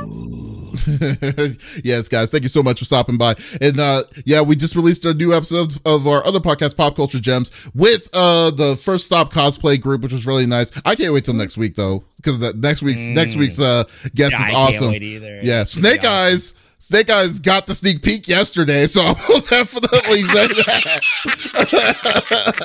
yes, guys, thank you so much for stopping by. And uh yeah, we just released our new episode of, of our other podcast, Pop Culture Gems, with uh the first stop cosplay group, which was really nice. I can't wait till next week though, because that next week's next week's uh guest Yeah, I is can't awesome. wait either. Yeah, It's gonna Snake Eyes. Snake Eyes got the sneak peek yesterday, so I will definitely say that.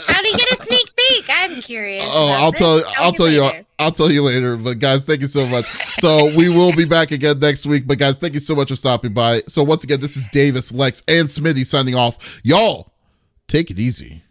How do you get a sneak peek? I'm curious. Oh, I'll this. tell I'll tell you later. I'll tell you later. But guys, thank you so much. So we will be back again next week. But guys, thank you so much for stopping by. So once again, this is Davies, Lex, and Smitty signing off. Y'all, take it easy.